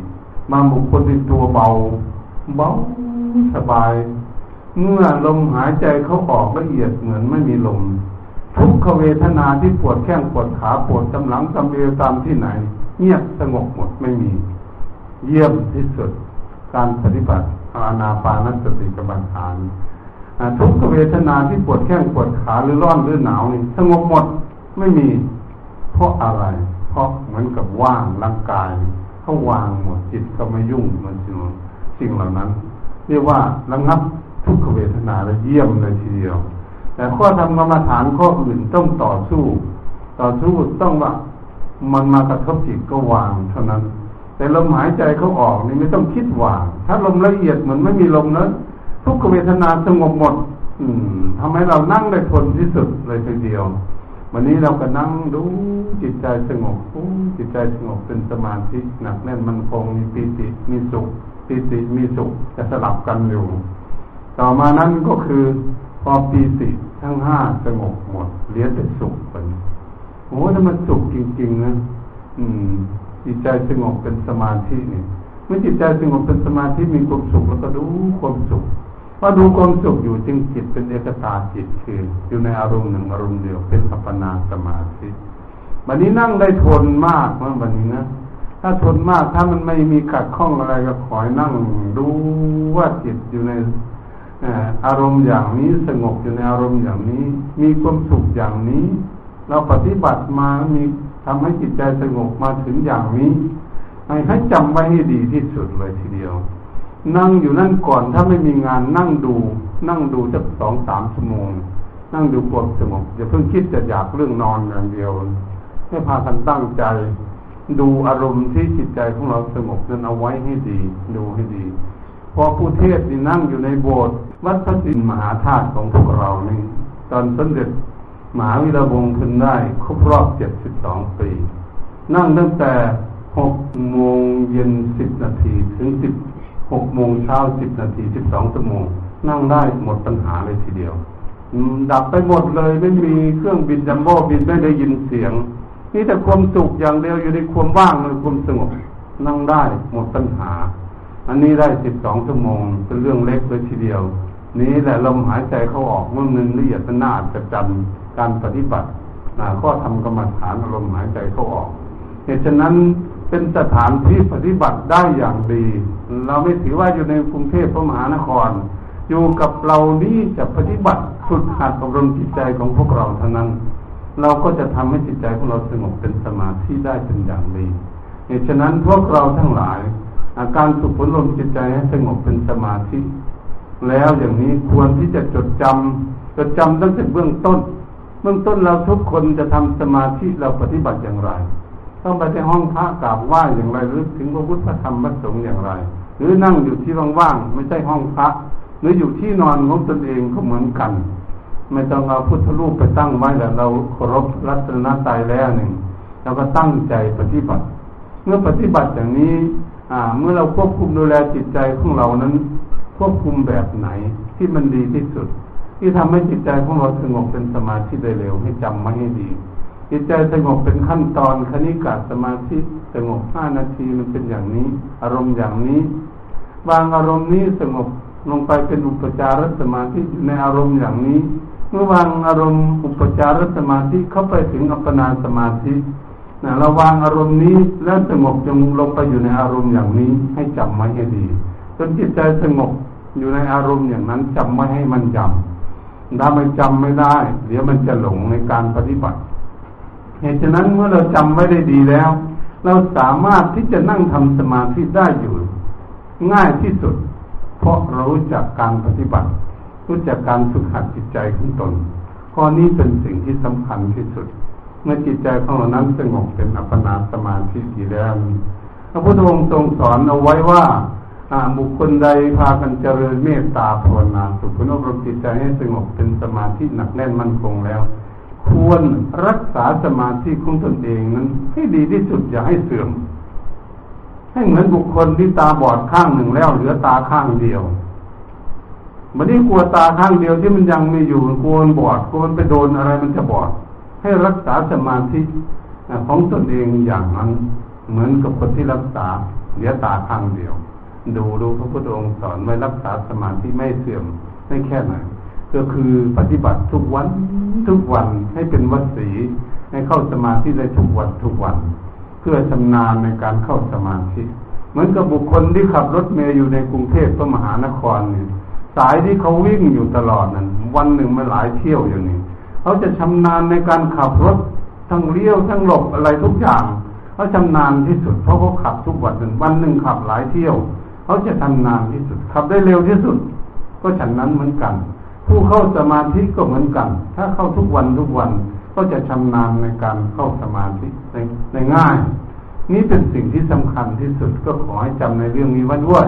บางบุคคลเป็นตัวเบา เบาสบาย เมื่อลมหายใจเขาออกละเอียดเหมือนไม่มีลมทุกขเวทนาที่ปวดแข้งปวดขาปวดกำลังกำเอวตามที่ไหน เงียบสงบหมดไม่มี เยี่ยมที่สุด การปฏิบัติอานาปานสติกรรมฐานทุกขเวทนาที่ปวดแข้งปวดขาหรือร้อนหรือหนาวนี่สงบหมดไม่มี เพราะอะไร เพราะเหมือนกับว่างร่างกายเขาวางหมดจิตก็ไม่ยุ่งมันสิ่งสิ่งเหล่านั้น เรียกว่าระงับทุกขเวทนาและเยี่ยมเลยทีเดียว แต่ข้อทำกรรมฐานข้ออื่นต้องต่อสู้ ต่อสู้ต้องว่า มันมากระทบจิตก็วางเท่านั้น แต่ลมหายใจเขาออกนี่ไม่ต้องคิดวาง ถ้าลมละเอียดเหมือนไม่มีลมนั้นทุกเวทนาสงบหมด อืมทำให้เรานั่งได้ทนที่สุดเลยทีเดียว วันนี้เราก็นั่งดูจิตใจสงบจิตใจสงบเป็นสมาธิหนักแน่นมันคงมีปีติมีสุขปีติมีสุขจะสลับกันอยู่ ต่อมานั้นก็คือพอปีติทั้งห้าสงบหมดเหลือแต่สุขไป โอ้ถ้ามันสุขจริงๆนะอืม จิตใจสงบเป็นสมาธิเนี่ยเมื่อจิตใจสงบเป็นสมาธิมีความสุขแล้วก็ดูความสุขพอดูความสุขอยู่จึงจิตเป็นเอกตาจิตคือ อยู่ในอารมณ์หนึ่งอารมณ์เดียวเป็นอัปปนาสมาธิวันนี้นั่งได้ทนมากเมื่อวันนี้นะถ้าทนมากถ้ามันไม่มีขัดข้องอะไรก็ขอยนั่ง ดูว่าจิตอยู่ในอารมณ์อย่างนี้สงบอยู่ในอารมณ์อย่างนี้ มีความสุขอย่างนี้ เราปฏิบัติมามีทำให้จิตใจสงบมาถึงอย่างนี้ให้ให้จำไว้ให้ดีที่สุดเลยทีเดียว นั่งอยู่นั่นก่อนถ้าไม่มีงานนั่งดู นั่งดูสักสองสามชั่วโมง นั่งดูความสงบอย่าเพิ่งคิดจะอยากเรื่องนอนอย่างเดียว ให้พากันตั้งใจ ดูอารมณ์ที่จิตใจของเราสงบนั้นเอาไว้ให้ดี ดูให้ดี พอผู้เทศนี่นั่งอยู่ในโบสถ์วัดพระสินมหาธาตุของพวกเรานี่ตอนสมเด็จ มหาวิรวงศ์ขึ้นได้ครบรอบเจ็ดสิบสองปี นั่งตั้งแต่หกโมงเย็นสิบนาทีถึงสิบหกโมงเช้าสิบนาทีสิบสองชั่วโมง นั่งได้หมดปัญหาเลยทีเดียว ดับไปหมดเลยไม่มีเครื่องบินจัมโบ้บินไม่ได้ยินเสียงนี่แต่ความสุขอย่างเดียวอยู่ในความว่างเลยความสงบนั่งได้หมดปัญหา อันนี้ได้สิบสองชั่วโมง เป็นเรื่องเล็กเลยทีเดียว นี้แหละลมหายใจเขาออกเมื่อนึงละเอียดน่าจะจำ การปฏิบัติข้อทำกรรมฐานลมหายใจเข้าออก เหตุฉะนั้นเป็นสถานที่ปฏิบัติได้อย่างดี เราไม่ถือว่าอยู่ในกรุงเทพพระมหานคร อยู่กับเรานี้จะปฏิบัติฝึกหัดอบรมจิตใจของพวกเราเท่านั้น เราก็จะทำให้จิตใจของเราสงบเป็นสมาธิได้เป็นอย่างดี เหตุฉะนั้นพวกเราทั้งหลาย อาการสุขผลลมจิตใจให้สงบเป็นสมาธิ แล้วอย่างนี้ควรที่จะจดจำจดจำตั้งแต่เบื้องต้น เบื้องต้นเราทุกคนจะทำสมาธิเราปฏิบัติอย่างไร ต้องไปที่ห้องพระกราบไหว้อย่างไรหรือถึงพระพุทธธรรมพระสงฆ์อย่างไร หรือนั่งอยู่ที่ว่างๆไม่ใช่ห้องพระ หรืออยู่ที่นอนของตนเองก็เหมือนกัน ไม่ต้องเอาพุทธรูปไปตั้งไว้แล้วเราเคารพรัตนตายแล้วหนึ่งเราก็ตั้งใจปฏิบัติ เมื่อปฏิบัติอย่างนี้อ่าเมื่อเราควบคุมดูแลจิตใจของเรานั้น ควบคุมแบบไหนที่มันดีที่สุด ที่ทำให้จิตใจของเราสงบเป็นสมาธิได้เร็วให้จำไว้ให้ดี จิตใจสงบเป็นขั้นตอนคณิกาสมาธิสงบห้านาทีมันเป็นอย่างนี้ อารมณ์อย่างนี้ บางอารมณ์นี้สงบลงไปเป็นอุปจารสมาธิในอารมณ์อย่างนี้ เมื่อวางอารมณ์อุปจารสมาธิเข้าไปถึงอัปปนาสมาธินะเราวางอารมณ์นี้แล้วสงบจงลงไปอยู่ในอารมณ์อย่างนี้ให้จำไว้ให้ดีจนจิตใจสงบอยู่ในอารมณ์อย่างนั้นจำไม่ให้มันจำ ถ้ามันจำไม่ได้ เดี๋ยวมันจะหลงในการปฏิบัติ เหตุฉะนั้นเมื่อเราจำไม่ได้ดีแล้ว เราสามารถที่จะนั่งทำสมาธิได้อยู่ ง่ายที่สุด เพราะเรารู้จักการปฏิบัติ รู้จักการฝึกหัดจิตใจของตนข้อนี้เป็นสิ่งที่สำคัญที่สุด เมื่อจิตใจของเรานั้นสงบเป็นอัปปนาสมาธิดีแล้วพระพุทธองค์ทรงสอนเอาไว้ว่า บุคคลใดพากันเจริญเมตตาภาวนาสุขุนอบรมจิตใจให้สงบเป็นสมาธิหนักแน่นมั่นคงแล้ว ควรรักษาสมาธิของตนเองนั้น ให้ดีที่สุดอย่าให้เสื่อม ให้เหมือนบุคคลที่ตาบอดข้างหนึ่งแล้วเหลือตาข้างเดียวมันนี่กลัวตาข้างเดียวที่มันยังไม่อยู่กลัวบอดกลัวไปโดนอะไรมันจะบอด ให้รักษาสมาธิของตนเองอย่างนั้น เหมือนกับคนที่รักษาเหลือตาข้างเดียว ดูดูพระพุทธองค์สอนไว้รักษาสมาธิไม่เสื่อมไม่แค่ไหนก็คือปฏิบัติทุกวันทุกวันให้เป็นวัดสีให้เข้าสมาธิได้ทุกวันทุกวัน เพื่อชำนาญในการเข้าสมาธิ เหมือนกับบุคคลที่ขับรถเมย์อยู่ในกรุงเทพพระมหานครเนี่ยสายที่เขาวิ่งอยู่ตลอดนั้นวันหนึ่งมาหลายเที่ยวอย่างนี้เขาจะชำนาญในการขับรถทั้งเลี้ยวทั้งหลบอะไรทุกอย่างเขาชำนาญที่สุดเพราะเขาขับทุกวันหนึ่งวันหนึ่งขับหลายเที่ยว เขาจะทำนานที่สุดขับได้เร็วที่สุด ก็ฉันนั้นเหมือนกัน ผู้เข้าสมาธิก็เหมือนกัน ถ้าเข้าทุกวันทุกวันก็จะชำนาญในการเข้าสมาธิในในง่าย นี้เป็นสิ่งที่สำคัญที่สุดก็ขอให้จำในเรื่องนี้ไว้ด้วย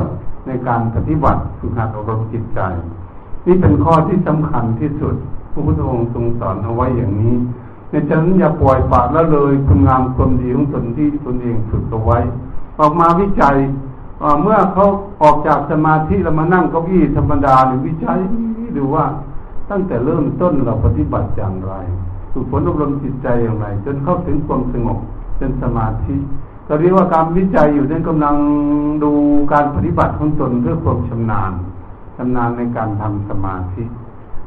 ในการปฏิบัติฝึกหัดอบรมจิตใจ นี่เป็นข้อที่สำคัญที่สุดพระพุทธองค์ทรงสอนเอาไว้อย่างนี้ในฉันอย่าปล่อยปละละเลยคุณงามความดีของตนที่ตนเองฝึกเอาไว้ ออกมาวิจัย เมื่อเขาออกจากสมาธิแล้วมานั่งเก้าอี้ธรรมดาหรือวิจัยดูว่าตั้งแต่เริ่มต้นเราปฏิบัติอย่างไรฝึกฝนอบรมจิตใจอย่างไร จนเข้าถึงความสงบเป็นสมาธิก็เรียกว่าการวิจัยอยู่นั้นกำลังดูการปฏิบัติของตนเพื่อความชำนาญชำนาญในการทำสมาธิ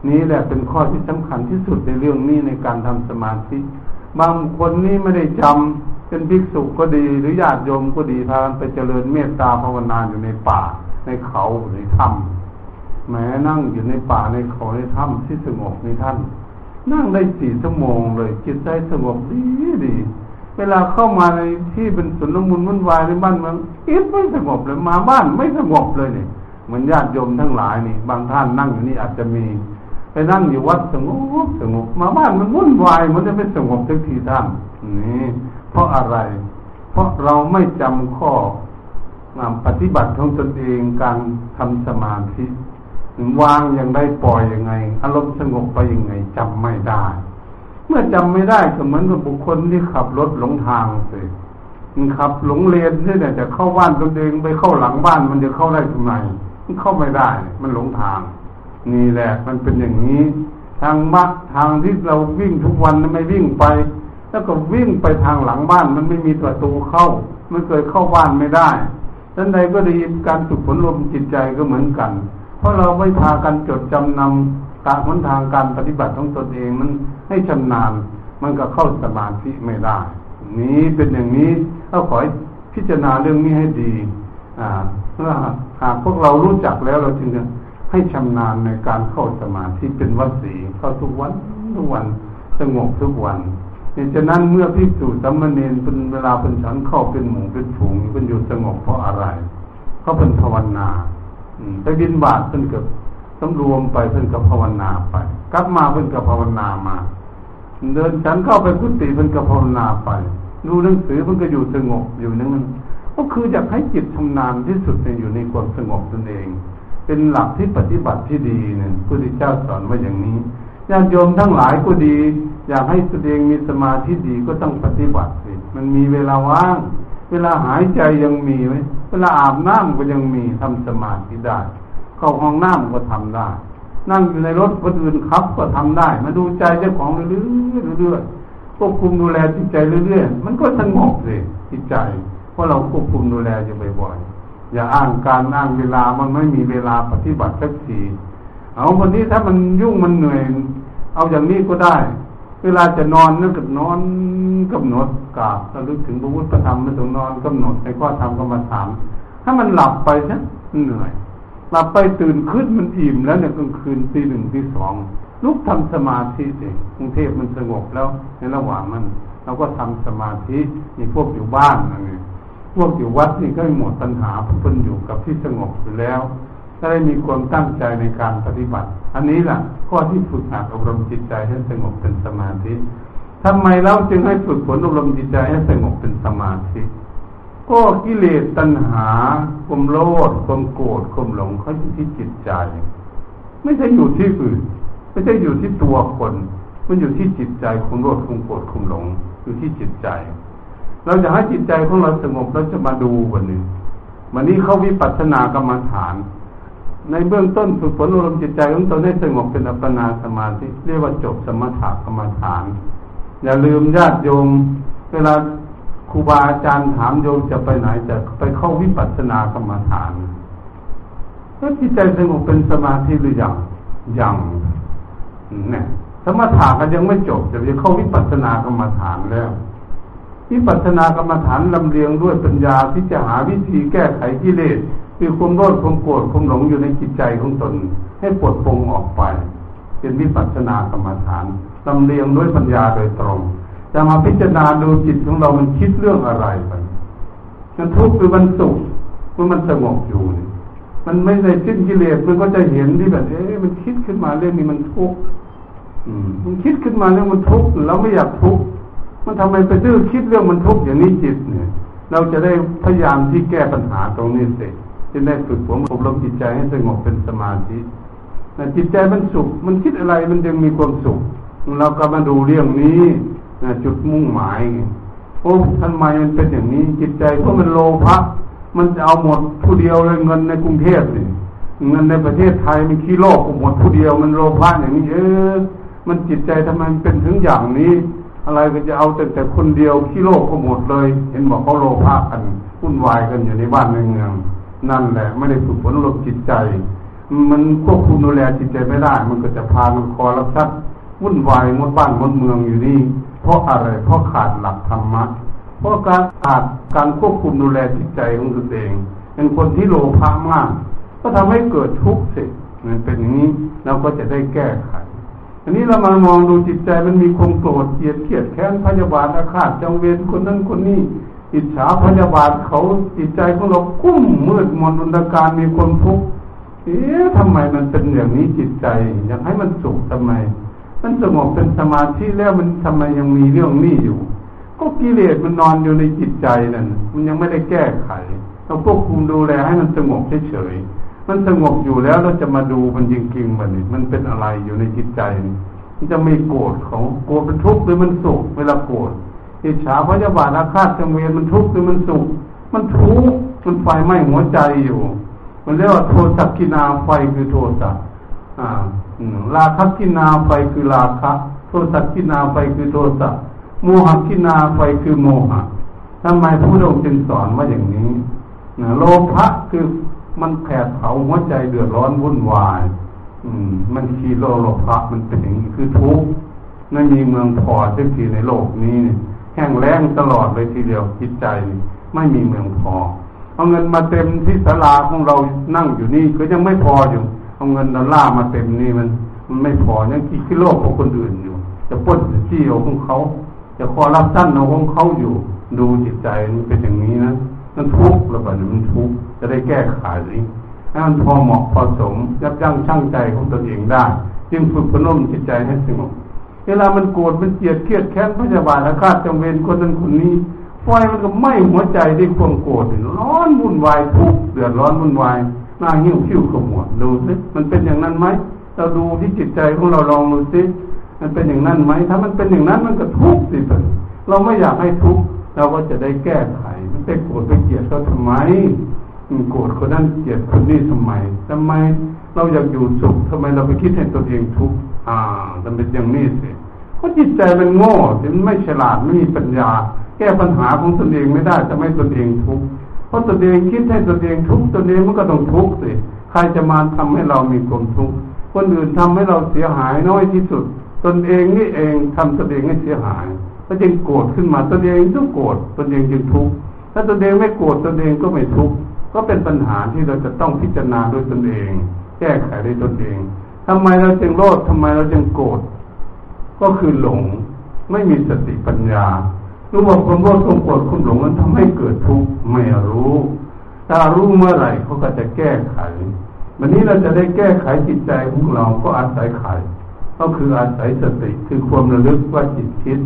นี้แหละเป็นข้อที่สำคัญที่สุดในเรื่องนี้ในการทำสมาธิ บางคนนี้ไม่ได้จำ เป็นภิกษุก็ดีหรือญาติโยมก็ดีพากันไปเจริญเมตตาภาวนาอยู่ในป่า ในเขาในถ้ำแม้นั่งอยู่ในป่าในเขาในถ้ำที่สงบในท่าน นั่งได้สี่ชั่วโมงเลยจิตใจสงบดีดีเวลาเข้ามาในที่เป็นสุนทรมุนวุ่นวายในบ้านเมืองอิดไม่สงบเลยมาบ้านไม่สงบเลยเนี่ยเหมือนญาติโยมทั้งหลายนี่ บางท่านนั่งอยู่นี่อาจจะมีไปนั่งอยู่วัดสงบสงบมาบ้านมันวุ่นวายมันจะไม่สงบทักทีท่านนี่ เพราะอะไร เพราะเราไม่จำข้องานปฏิบัติของตนเองการทำสมาธิวางอย่างไรปล่อยยังไง อารมณ์สงบไปยังไงจำไม่ได้ เมื่อจำไม่ได้ก็เหมือนกับบุคคลที่ขับรถหลงทางสิมันขับหลงเลนที่เนี่ยจะเข้าบ้านตนเองไปเข้าหลังบ้านมันจะเข้าได้ทำไมมันเข้าไม่ได้ มันหลงทาง นี่แหละมันเป็นอย่างนี้ ทางมักทางที่เราวิ่งทุกวันไม่วิ่งไป แล้วก็วิ่งไปทางหลังบ้านมันไม่มีประตูเข้า มันเคยเข้าบ้านไม่ได้ดังใดก็ดีการฝึกฝนลมจิตใจก็เหมือนกัน เพราะเราไม่พากันจดจำนำการหนทางการปฏิบัติของตนเองมันให้ชำนาญ มันก็เข้าสมาธิไม่ได้ นี้เป็นอย่างนี้เราขอพิจารณาเรื่องนี้ให้ดีอ่าหากพวกเรารู้จักแล้วเราจึงจะให้ชำนาญในการเข้าสมาธิเป็นวัดสีเข้าทุกวันทุกวันสงบทุกวัน เหตุฉะนั้นเมื่อพิสูจน์สัมมาเนนเป็นเวลาเป็นฉันเข้าเป็นหมู่เป็นฝูงเป็นอยู่สงบเพราะอะไรเขาเป็นภาวนาไปบินบาทเพิ่นกับสำรวมไปเพิ่นกับภาวนาไป กลับมาเพิ่นกับภาวนามา เดินฉันเข้าไปกุฏิเพิ่นกับภาวนาไป ดูหนังสือเพิ่นก็อยู่สงบอยู่นั่นก็คืออยากให้จิตทำนานที่สุดในอยู่ในความสงบตนเอง เป็นหลักที่ปฏิบัติที่ดีเนี่ยพระพุทธเจ้าสอนว่าอย่างนี้ญาติโยมทั้งหลายก็ดี อยากให้ตัวเองมีสมาธิดีก็ต้องปฏิบัติสิมันมีเวลาว่าง เวลาหายใจยังมีไหมเวลาอาบน้ำก็ยังมีทำสมาธิได้เข้าห้องน้ำก็ทำได้ นั่งอยู่ในรถคนอื่นขับก็ทำได้ มาดูใจเจ้าของเรื่อยๆเรื่อยๆควบคุมดูแลจิตใจเรื่อยๆมันก็สงบสิจิตใจ เพราะเราควบคุมดูแลอยู่บ่อยๆอย่าอ้างการอ้างเวลามันไม่มีเวลาปฏิบัติสักทีเอาวันนี้ถ้ามันยุ่งมันเหนื่อย เอาอย่างนี้ก็ได้ เวลาจะนอนนึกกับนอนกำหนดกาบระลึกถึงพระพุทธธรรมไม่ต้องนอนกำหนดในข้อธรรมกรรมฐานถ้ามันหลับไปนะเหนื่อยหลับไปตื่นขึ้นมันอิ่มแล้วเนี่ยกลางคืนตีหนึ่งตีสองลุกทำสมาธิสิกรุงเทพมันสงบแล้ว ในระหว่างมันเราก็ทำสมาธิมีพวกอยู่บ้านอะไรพวกอยู่วัดนี่ก็หมดปัญหาเพิ่นอยู่กับที่สงบอยู่แล้วถ้าได้มีความตั้งใจในการปฏิบัติ อันนี้แหละข้อที่ฝึกหัดอบรมจิตใจให้สงบเป็นสมาธิทำไมเราจึงให้ฝึกฝนอบรมจิตใจให้สงบเป็นสมาธิก็กิเลสตัณหาความโลภความโกรธความหลงเขาอยู่ที่จิตใจ ไม่ใช่อยู่ที่อื่นไม่ใช่อยู่ที่ตัวคน มันอยู่ที่จิตใจความโลภความโกรธความหลงอยู่ที่จิตใจ เราจะให้จิตใจของเราสงบเราจะมาดูวันนี้วันนี้เขาวิปัสสนากรรมฐาน ในเบื้องต้นฝึกฝนอารมณ์จิตใจของตนให้สงบเป็นอัปปนาสมาธิเรียกว่าจบสมถะกรรมฐาน อย่าลืมญาติโยม เวลาครูบาอาจารย์ถามโยมจะไปไหนจะไปเข้าวิปัสสนากรรมฐานแล้วจิตใจสงบเป็นสมาธิหรือยังยังเนี่ยสมถะก็ยังไม่จบจะไปเข้าวิปัสสนากรรมฐานแล้ววิปัสสนากรรมฐานลำเลียงด้วยปัญญาที่จะหาวิธีแก้ไขกิเลส คือความโลภความโกรธความหลงอยู่ในจิตใจของตน ให้ปลดปลงออกไป เป็นวิปัสสนากรรมฐานลำเลียงด้วยปัญญาโดยตรงจะมาพิจารณาดูจิตของเรามันคิดเรื่องอะไรไปมันทุกข์หรือมันสุขเมื่อมันสงบอยู่นี่มันไม่ได้สิ้นกิเลสมันก็จะเห็นที่แบบเอ๊ะมันคิดขึ้นมาเรื่องนี้มันทุกข์มันคิดขึ้นมาเรื่องมันทุกข์เราไม่อยากทุกข์มันทำไมไปดื้อคิดเรื่องมันทุกข์อย่างนี้จิตเนี่ย เราจะได้พยายามที่แก้ปัญหาตรงนี้เสร็จ จะได้ฝึกฝนอบรมจิตใจให้สงบเป็นสมาธิจิตใจมันสุข มันคิดอะไรมันยังมีความสุข เราก็มาดูเรื่องนี้จุดมุ่งหมายโอ้ทำไมมันเป็นอย่างนี้ จิตใจเพราะมันโลภะมันจะเอาหมดผู้เดียวเลยเงินในกรุงเทพนี่เงินในประเทศไทยมันขี้โลกหมดผู้เดียวมันโลภะอย่างนี้เออมันจิตใจทำไมเป็นถึงอย่างนี้ อะไรก็จะเอาแต่แต่คนเดียวขี้โลกก็หมดเลย เห็นบอกเขาโลภะกันวุ่นวายกันอยู่ในบ้านในเมือง นั่นแหละ ไม่ได้ฝึกฝนลดจิตใจ มันควบคุมดูแลจิตใจไม่ได้ มันก็จะพามันคอรับชัดวุ่นวายมดบ้านมดเมืองอยู่นี่ เพราะอะไรเพราะขาดหลักธรรมะเพราะการขาดการควบคุมดูแลจิตใจของตนเอง เป็นคนที่โลภะมาก ก็ทำให้เกิดทุกข์สิมันเป็นอย่างนี้เราก็จะได้แก้ไขอันนี้เรามามองดูจิตใจมันมีความโกรธเกลียดเกลียดแค้นพยาบาทอาฆาตจองเวรคนนั้นคนนี้ อิจฉาพยาบาทเขาจิตใจของเรากุ้มมืดมนอุนตการมีคนทุกข์เอ๊ะทำไมมันเป็นอย่างนี้จิตใจ อยากให้มันสุขทำไม มันสงบเป็นสมาธิแล้วมันทำไมยังมีเรื่องนี้อยู่ ก็กิเลสมันนอนอยู่ในจิตใจนั่นมันยังไม่ได้แก้ไขเราควบคุมดูแลให้มันสงบเฉยๆมันสงบอยู่แล้วเราจะมาดูมันจริงๆมันนี่มันเป็นอะไรอยู่ในจิตใจมันจะไม่โกรธของโกรธเป็นทุกข์หรือมันสุขเวลาโกรธ อิจฉาพยาบาทอาฆาตจงเวียมันทุกข์หรือมันสุข มันทุกข์มันไฟไหม้หัวใจอยู่ มันเรียกว่าโทสักกินาไฟคือโทสะอ่าราคะกินาไฟคือราคะโทสะกินาไฟคือโทสะโมหกินาไฟคือโมหะทำไมพระองค์จึงสอนว่าอย่างนี้นโลภะคือมันแผดเผาหัวใจเดือดร้อนวุ่นวาย อืม มันคีโลโลภะมันเป็นอย่างนี้คือทุกข์ไม่มีเมืองพอสักทีในโลกนี้ แห้งแล้งตลอดเลยทีเดียวจิตใจไม่มีเมืองพอ เอาเงินมาเต็มที่ศาลาของเรานั่งอยู่นี่ก็ยังไม่พออยู่ เอาเงินดอลลาร์มาเต็มนี่มันมันไม่พอยังคิดที่โลกของคนอื่นอยู่ จะป้นจะจี้เอาของเขา จะคอรับสั้นเอาของเขาอยู่ ดูจิตใจมันเป็นอย่างนี้นะมันทุกข์ระบาดมันทุกข์จะได้แก้ไขให้มันพอเหมาะพอสมยับยั้งชั่งใจของตนเองได้ จึงฝึกพนมจิตใจให้สงบ เวลามันโกรธมันเกลียดเครียดแค้นพยาบาทอาฆาตจงเวรคนนั้นคนนี้ไฟมันก็ไหม้หัวใจด้วยความโกรธร้อนวุ่นวายทุกเดือดร้อนวุ่นวายหน้าหิ้วคิ้วขมวดดูสิมันเป็นอย่างนั้นไหมเราดูที่จิตใจของเราลองดูสิมันเป็นอย่างนั้นไหมถ้ามันเป็นอย่างนั้นมันก็ทุกข์สิเราไม่อยากให้ทุกข์เราก็จะได้แก้ไข มันไปโกรธไปเกลียดเขาทำไมโกรธคนนั้นเกลียดคนนี้ทำไมทำไมเราอยากอยู่สุขทำไมเราไปคิดให้ตัวเองทุกข์อ่ามันเป็นอย่างนี้สิ เพราะจิตใจมันโง่มันไม่ฉลาดไม่มีปัญญา แก้ปัญหาของตนเองไม่ได้จะไม่ตนเองทุกข์เพราะตัวเองคิดให้ตัวเองทุกข์ตัวเองมันก็ต้องทุกข์สิใครจะมาทำให้เรามีความทุกข์คนอื่นทำให้เราเสียหายน้อยที่สุด ตนเองนี่เองทำตัวเองให้เสียหายก็จึงโกรธขึ้นมาตัวเองต้องโกรธตัวเองจึงทุกข์ถ้าตัวเองไม่โกรธตัวเองก็ไม่ทุกข์ก็เป็นปัญหาที่เราจะต้องพิจารณาด้วยตนเอง แก้ไขด้วยตนเองทำไมเราจึงโลดทำไมเราจึงโกรธ ก็คือหลง ไม่มีสติปัญญารู้ว่าความโลภความโกรธความหลงนั้นทำให้เกิดทุกข์ไม่รู้ ถ้ารู้เมื่อไหร่เขาก็จะแก้ไข วันนี้เราจะได้แก้ไขจิตใจของเราก็อาศัยไขก็คืออาศัยสติคือความระลึกว่าจิตคิด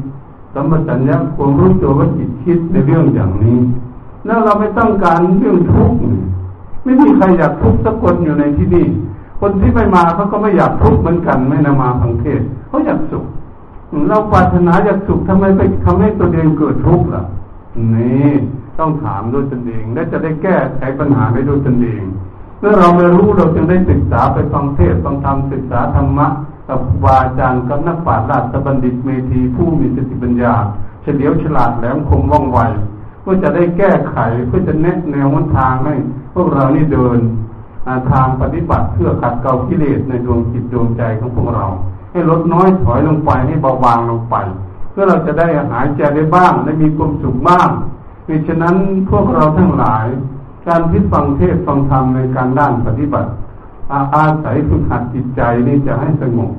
สัมปชัญญะความรู้ตัวว่าจิตคิดในเรื่องอย่างนี้แล้วเราไม่ต้องการเรื่องทุกข์ไม่มีใครอยากทุกข์สักคนอยู่ในที่นี่คนที่ไม่มาเขาก็ไม่อยากทุกข์เหมือนกันไม่นามาฟังเทศเขาอยากสุข เราปรารถนาอยากสุขทำไมไปทำให้ตัวเองเกิดทุกข์ล่ะ นี่ต้องถามด้วยตนเอง และจะได้แก้ไขปัญหาได้ด้วยตนเองเมื่อเราไม่รู้เราจึงได้ศึกษาไปฟังเทศฟังธรรมศึกษาธรรมะกับวาจารย์กับนักปราชญ์ราชบัณฑิตเมธีผู้มีสติปัญญา เฉลียวฉลาดแหลมคมว่องไวเพื่อจะได้แก้ไขเพื่อจะแนะแนววันทางให้พวกเรานี่เดินทางปฏิบัติเพื่อขัดเกลากิเลสในดวงจิตดวงใจของพวกเรา ให้ลดน้อยถอยลงไปให้เบาบางลงไป เพื่อเราจะได้หายใจได้บ้างได้มีความสุขบ้างดังฉะนั้นพวกเราทั้งหลาย การพิฟังเทศฟังธรรมในการด้านปฏิบัติอาอาศัยฝึกหัดจิตใจนี่จะให้สงบ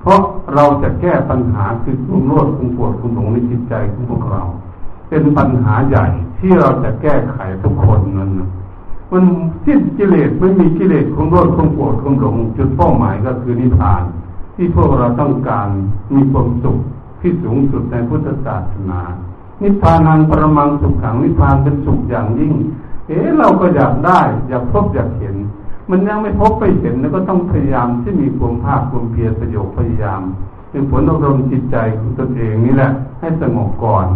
เพราะเราจะแก้ปัญหาคือความโลภความปวดความหลงในจิตใจของพวกเรา เป็นปัญหาใหญ่ที่เราจะแก้ไขทุกคนนั้นมันสิ้นกิเลสไม่มีกิเลสของโลภของโกรธของหลงจุดเป้าหมายก็คือนิพพาน ที่พวกเราต้องการมีความสุขที่สูงสุดในพุทธศาสนา นิพพานังประมังสุขขังนิพพานเป็นสุขอย่างยิ่ง เอ๊เราก็อยากได้ อยากพบอยากเห็น มันยังไม่พบไปเห็นแล้วก็ต้องพยายามที่มีความภาคความเพียรประโยชน์พยายามเป็นผลอบรมจิตใจของตนเองนี่แหละ ให้สงบก่อน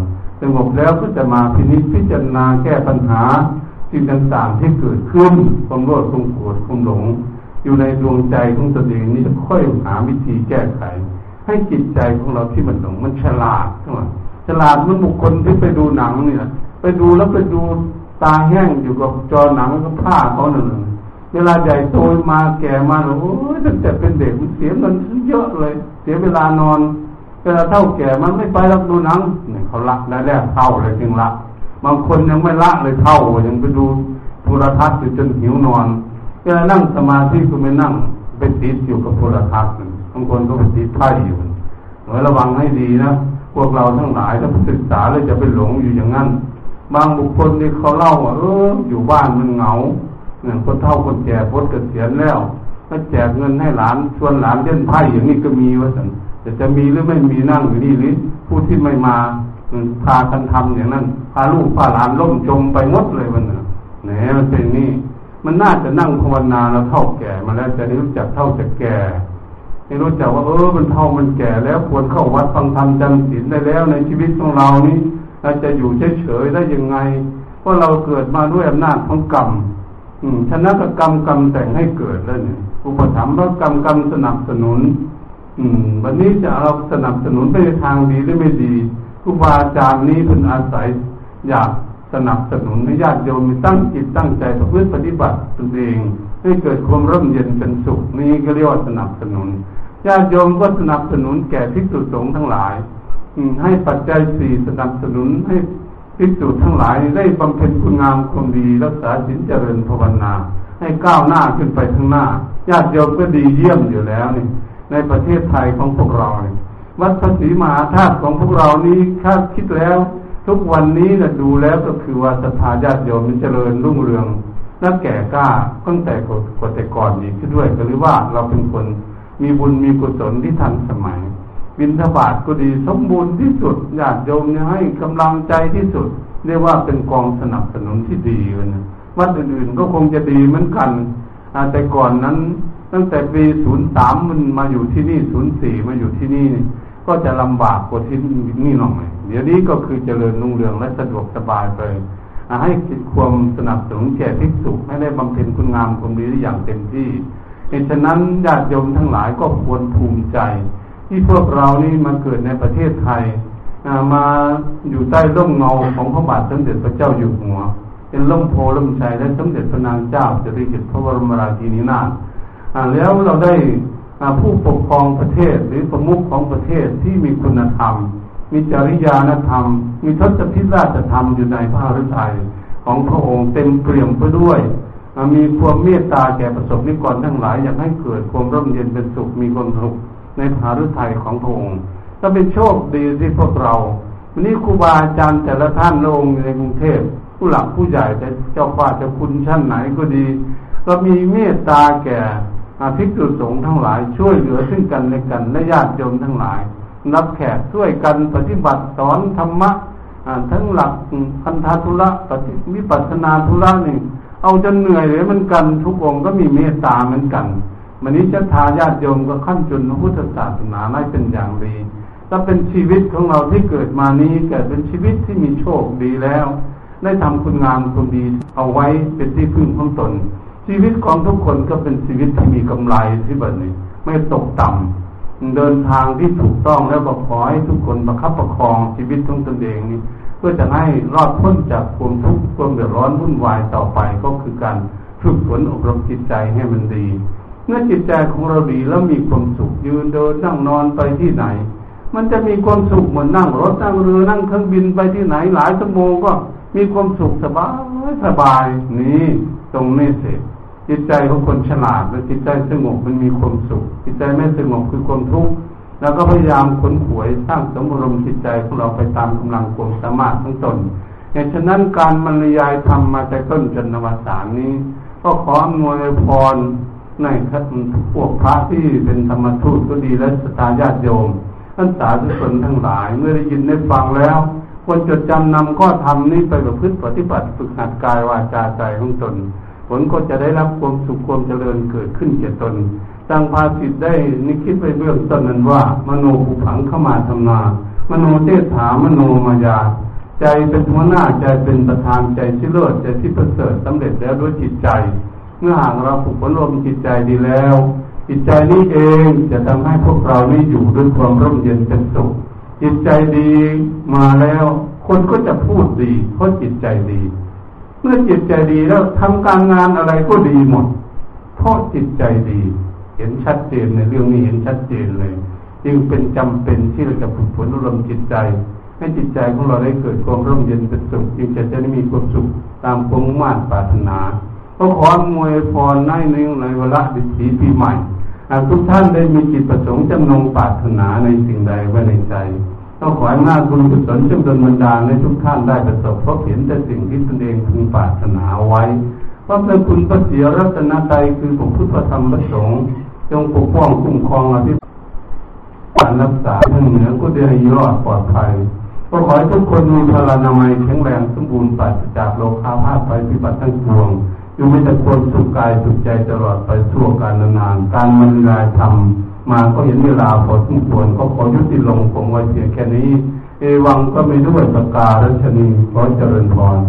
สงบแล้วก็จะมาพินิจพิจารณาแก้ปัญหาสิ่งต่างๆที่เกิดขึ้นความโลภความโกรธความหลง อยู่ในดวงใจของตนเองนี่จะค่อยหาวิธีแก้ไข ให้จิตใจของเราที่มันหลงมันฉลาดใช่ไหมฉลาดมันบุคคลที่ไปดูหนังเนี่ย ไปดูแล้วไปดูตาแห้งอยู่กับจอหนังกับผ้าเขาหนึ่งเวลาใหญ่โตมาแก่มาโอ้ยตั้งแต่เป็นเด็กมันเสียเงินเยอะเลย เสียเวลานอนเวลาเท่าแก่มันไม่ไปรับดูหนังเนี่ยเขาละได้แล้วเท่าเลยจึงละบางคนยังไม่ละเลยเท่ายังไปดูโทรทัศน์จนหิวนอน เวลานั่งสมาธิก็ไม่นั่งไปติดอยู่กับโทรทัศน์บางคนก็ไปติดไพ่อยู่หน่อระวังให้ดีนะพวกเราทั้งหลายถ้าศึกษาแล้วจะไปหลงอยู่อย่างนั้น บางบุคคลที่เขาเล่าว่าเอออยู่บ้านมันเหงาเนี่ยคนเท่าคนแก่พ้นเกษียณแล้วก็แจกเงินให้หลานชวนหลานเล่นไพ่อย่างนี้ก็มีว่าสันจะจะมีหรือไม่มีนั่งอยู่นี่หรือผู้ที่ไม่มาพากันทำอย่างนั้นพาลูกพาหลานล่มจมไปหมดเลยมันแหนมันเป็นนี่ มันน่าจะนั่งภาวนาแล้วเท่าแก่มาแล้วจะได้รู้จักเท่าจะแก่ให้รู้จักว่าเออมันเท่ามันแก่แล้วควรเข้าวัดฟังธรรมจำศีลได้แล้ว ในชีวิตของเรานี้เราจะอยู่เฉยๆได้ยังไง เพราะเราเกิดมาด้วยอำนาจของกรรมชนะกับกรรมกรรมแต่งให้เกิดแล้วเนี่ยอุปถัมภ์พระกรรมกรรมสนับสนุน อืม วันนี้จะเราสนับสนุนไปในทางดีหรือไม่ดีครูบาอาจารย์นี้เป็นอาศัยอยาก สนับสนุนให้ญาติโยมมีตั้งจิตตั้งใจประพฤติปฏิบัติตนเองให้เกิดความร่มเย็นเป็นสุขนี่ก็เรียกว่าสนับสนุนญาติโยมก็สนับสนุนแก่ภิกษุสงฆ์ทั้งหลายให้ปัจจัยสี่สนับสนุนให้ภิกษุทั้งหลายได้บำเพ็ญคุณงามความดีรักษาศีลเจริญภาวนา ให้ก้าวหน้าขึ้นไปข้างหน้า ญาติโยมก็ดีเยี่ยมอยู่แล้วนี่ ในประเทศไทยของพวกเราเนี่ยวัดพระศรีมหาธาตุของพวกเรานี้คาคิดแล้ว ทุกวันนี้นะดูแล้วก็คือว่าศรัทธาญาติโยมมันเจริญรุ่งเรืองและแก่กล้าตั้งแต่กดแต่ก่อนอีกขึ้นด้วยก็หรือว่าเราเป็นคนมีบุญมีกุศลที่ทันสมัย บินทบาทก็ดีสมบูรณ์ที่สุดญาติโยมให้กำลังใจที่สุด เรียกว่าเป็นกองสนับสนุนที่ดีเลยนะวัดอื่นๆก็คงจะดีเหมือนกันแต่ก่อนนั้น ตั้งแต่ปีศูนย์สามมันมาอยู่ที่นี่ศูนย์สี่มาอยู่ที่นี่ ก็จะลำบากกว่าที่นี่หน่อยเดี๋ยวนี้ก็คือเจริญรุ่งเรืองและสะดวกสบายไปให้ความสนับสนุนแก่ภิกษุให้ได้บำเพ็ญคุณงามความดีอย่างเต็มที่เหตุฉะนั้นญาติโยมทั้งหลายก็ควรภูมิใจ ที่พวกเรานี่มาเกิดในประเทศไทยมาอยู่ใต้ร่มเงาของพระบาทสมเด็จพระเจ้าอยู่หัว เป็นล่มโพล่มชัยและสมเด็จพระนางเจ้าจะริกิตพระบรมราชินีนาถแล้วเราได้ ผู้ปกครองประเทศหรือประมุขของประเทศที่มีคุณธรรม มีจริยานธรรม มีทศพิราชธรรมอยู่ในพระฤทัยของพระองค์เต็มเปี่ยมไปด้วย มีความเมตตาแก่ประสบนิกรทั้งหลายอยากให้เกิดความร่มเย็นเป็นสุขมีความสุขในพระฤทัยของพระองค์ก็เป็นโชคดีที่พวกเราวันนี้ครูบาอาจารย์แต่ละท่านลงในกรุงเทพผู้หลักผู้ใหญ่แต่เจ้าฟ้าจะคุณชั้นไหนก็ดี ก็มีเมตตาแก่ ภิกษุสงฆ์ทั้งหลายช่วยเหลือซึ่งกันและกันและญาติโยมทั้งหลายรับแขกช่วยกันปฏิบัติสอนธรรมะทั้งหลักคันธาธุระปฏิวิปัสนาธุระนี่เอาจนเหนื่อยเลยมันกันทุกองก็มีเมตตาเหมือนกันมันนี้จะทาญาติโยมก็ขั้นจนพุทธศาสนาได้เป็นอย่างดีถ้าเป็นชีวิตของเราที่เกิดมานี้เกิดเป็นชีวิตที่มีโชคดีแล้ว ได้ทำคุณงามคุณดีเอาไว้เป็นที่พึ่งของตน ชีวิตของทุกคนก็เป็นชีวิตที่มีกำไรที่แบบนี้ ไม่ตกต่ำเดินทางที่ถูกต้องแล้วก็ขอให้ทุกคนประคับประคองชีวิตของตนเองนี้ เพื่อจะให้รอดพ้นจากความทุกข์ความเดือดร้อนวุ่นวายต่อไปก็คือการฝึกฝนอบรมจิตใจให้มันดี เมื่อจิตใจของเราดีแล้วมีความสุขยืนเดินนั่งนอนไปที่ไหน มันจะมีความสุขเหมือนนั่งรถนั่งเรือนั่งเครื่องบินไปที่ไหนหลายชั่วโมงก็มีความสุขสบายสบายนี่ตรงนี้เสร็จ จิตใจของคนฉลาดและจิตใจสงบมันมีความสุข จิตใจไม่สงบคือความทุกข์แล้วก็พยายามขนขวยสร้างสมรมจิตใจของเราไปตามกำลังความสามารถทั้งตนเหตุฉะนั้นการบรรยายธรรมมาแต่ต้นจนนวสานนี้ ก็ขออำนวยพรในพวกพระที่เป็นธรรมทูตก็ดีและสตาญาติโยมท่านสาธุชนทั้งหลาย เมื่อได้ยินได้ฟังแล้วควรจดจำนำข้อธรรมนี้ไปประพฤติปฏิบัติฝึกหัดกายวาจาใจของตน ผลก็จะได้รับความสุขความเจริญเกิดขึ้นแก่ตนดังภาสิทธ์ได้นิคิดไปเบื้องต้นนั้นว่า มโนภูผังเข้ามาทำนา มโนเทถามโนมายา ใจเป็นหัวหน้าใจเป็นประธานใจที่เลิศใจที่ประเสริฐสำเร็จแล้วด้วยจิตใจ เมื่อหากเราฝึกฝนรวมจิตใจดีแล้ว จิตใจนี้เองจะทำให้พวกเรานี้อยู่ด้วยความร่มเย็นเป็นสุขจิตใจดีมาแล้ว คนก็จะพูดดีเพราะจิตใจดี มื่อจิตใจดีแล้วทำการงานอะไรก็ดีหมด เพราะจิตใจดี เห็นชัดเจนในเรื่องนี้เห็นชัดเจนเลย จึงเป็นจำเป็นที่เราจะฝึกฝนอารมณ์จิตใจ ให้จิตใจของเราได้เกิดความร่มเย็นเป็นสุขจึงจะจะได้มีความสุขตามความมุ่งมั่นปรารถนาก็ขอมวยพรในนึ่งในเวลาดิสีปีใหม่ทุกท่านได้มีจิตประสงค์จำนงปรารถนาในสิ่งใดไว้ในใจ ต้องขอให้มาคุณกุศลจงดลบันดาลให้ทุกท่านได้ประสบพบเห็นแต่สิ่งที่ตนเองพึงปรารถนาไว้เพราะเป็นคุณพระเสียรัตนใจคือผมพุทธธรรมประสงค์จงปกป้องคุ้มครองอภิการรักษาทั้งเหนือก็ได้ให้รอดปลอดภัยก็ขอให้ทุกคนมีพลานามัยแข็งแรงสมบูรณ์ปราศจากโรคาพาธไปพิบัติทั้งปวงอยู่ไม่แต่ควรสุขกายสุขใจตลอดไปชั่วการนานการมันรายทำ มาก็เห็นเวลาพอสมควรก็ขอยุติลงผมไว้เพียงแค่นี้ เอวังก็ไม่ด้วยประการัชนีขอเจริญพร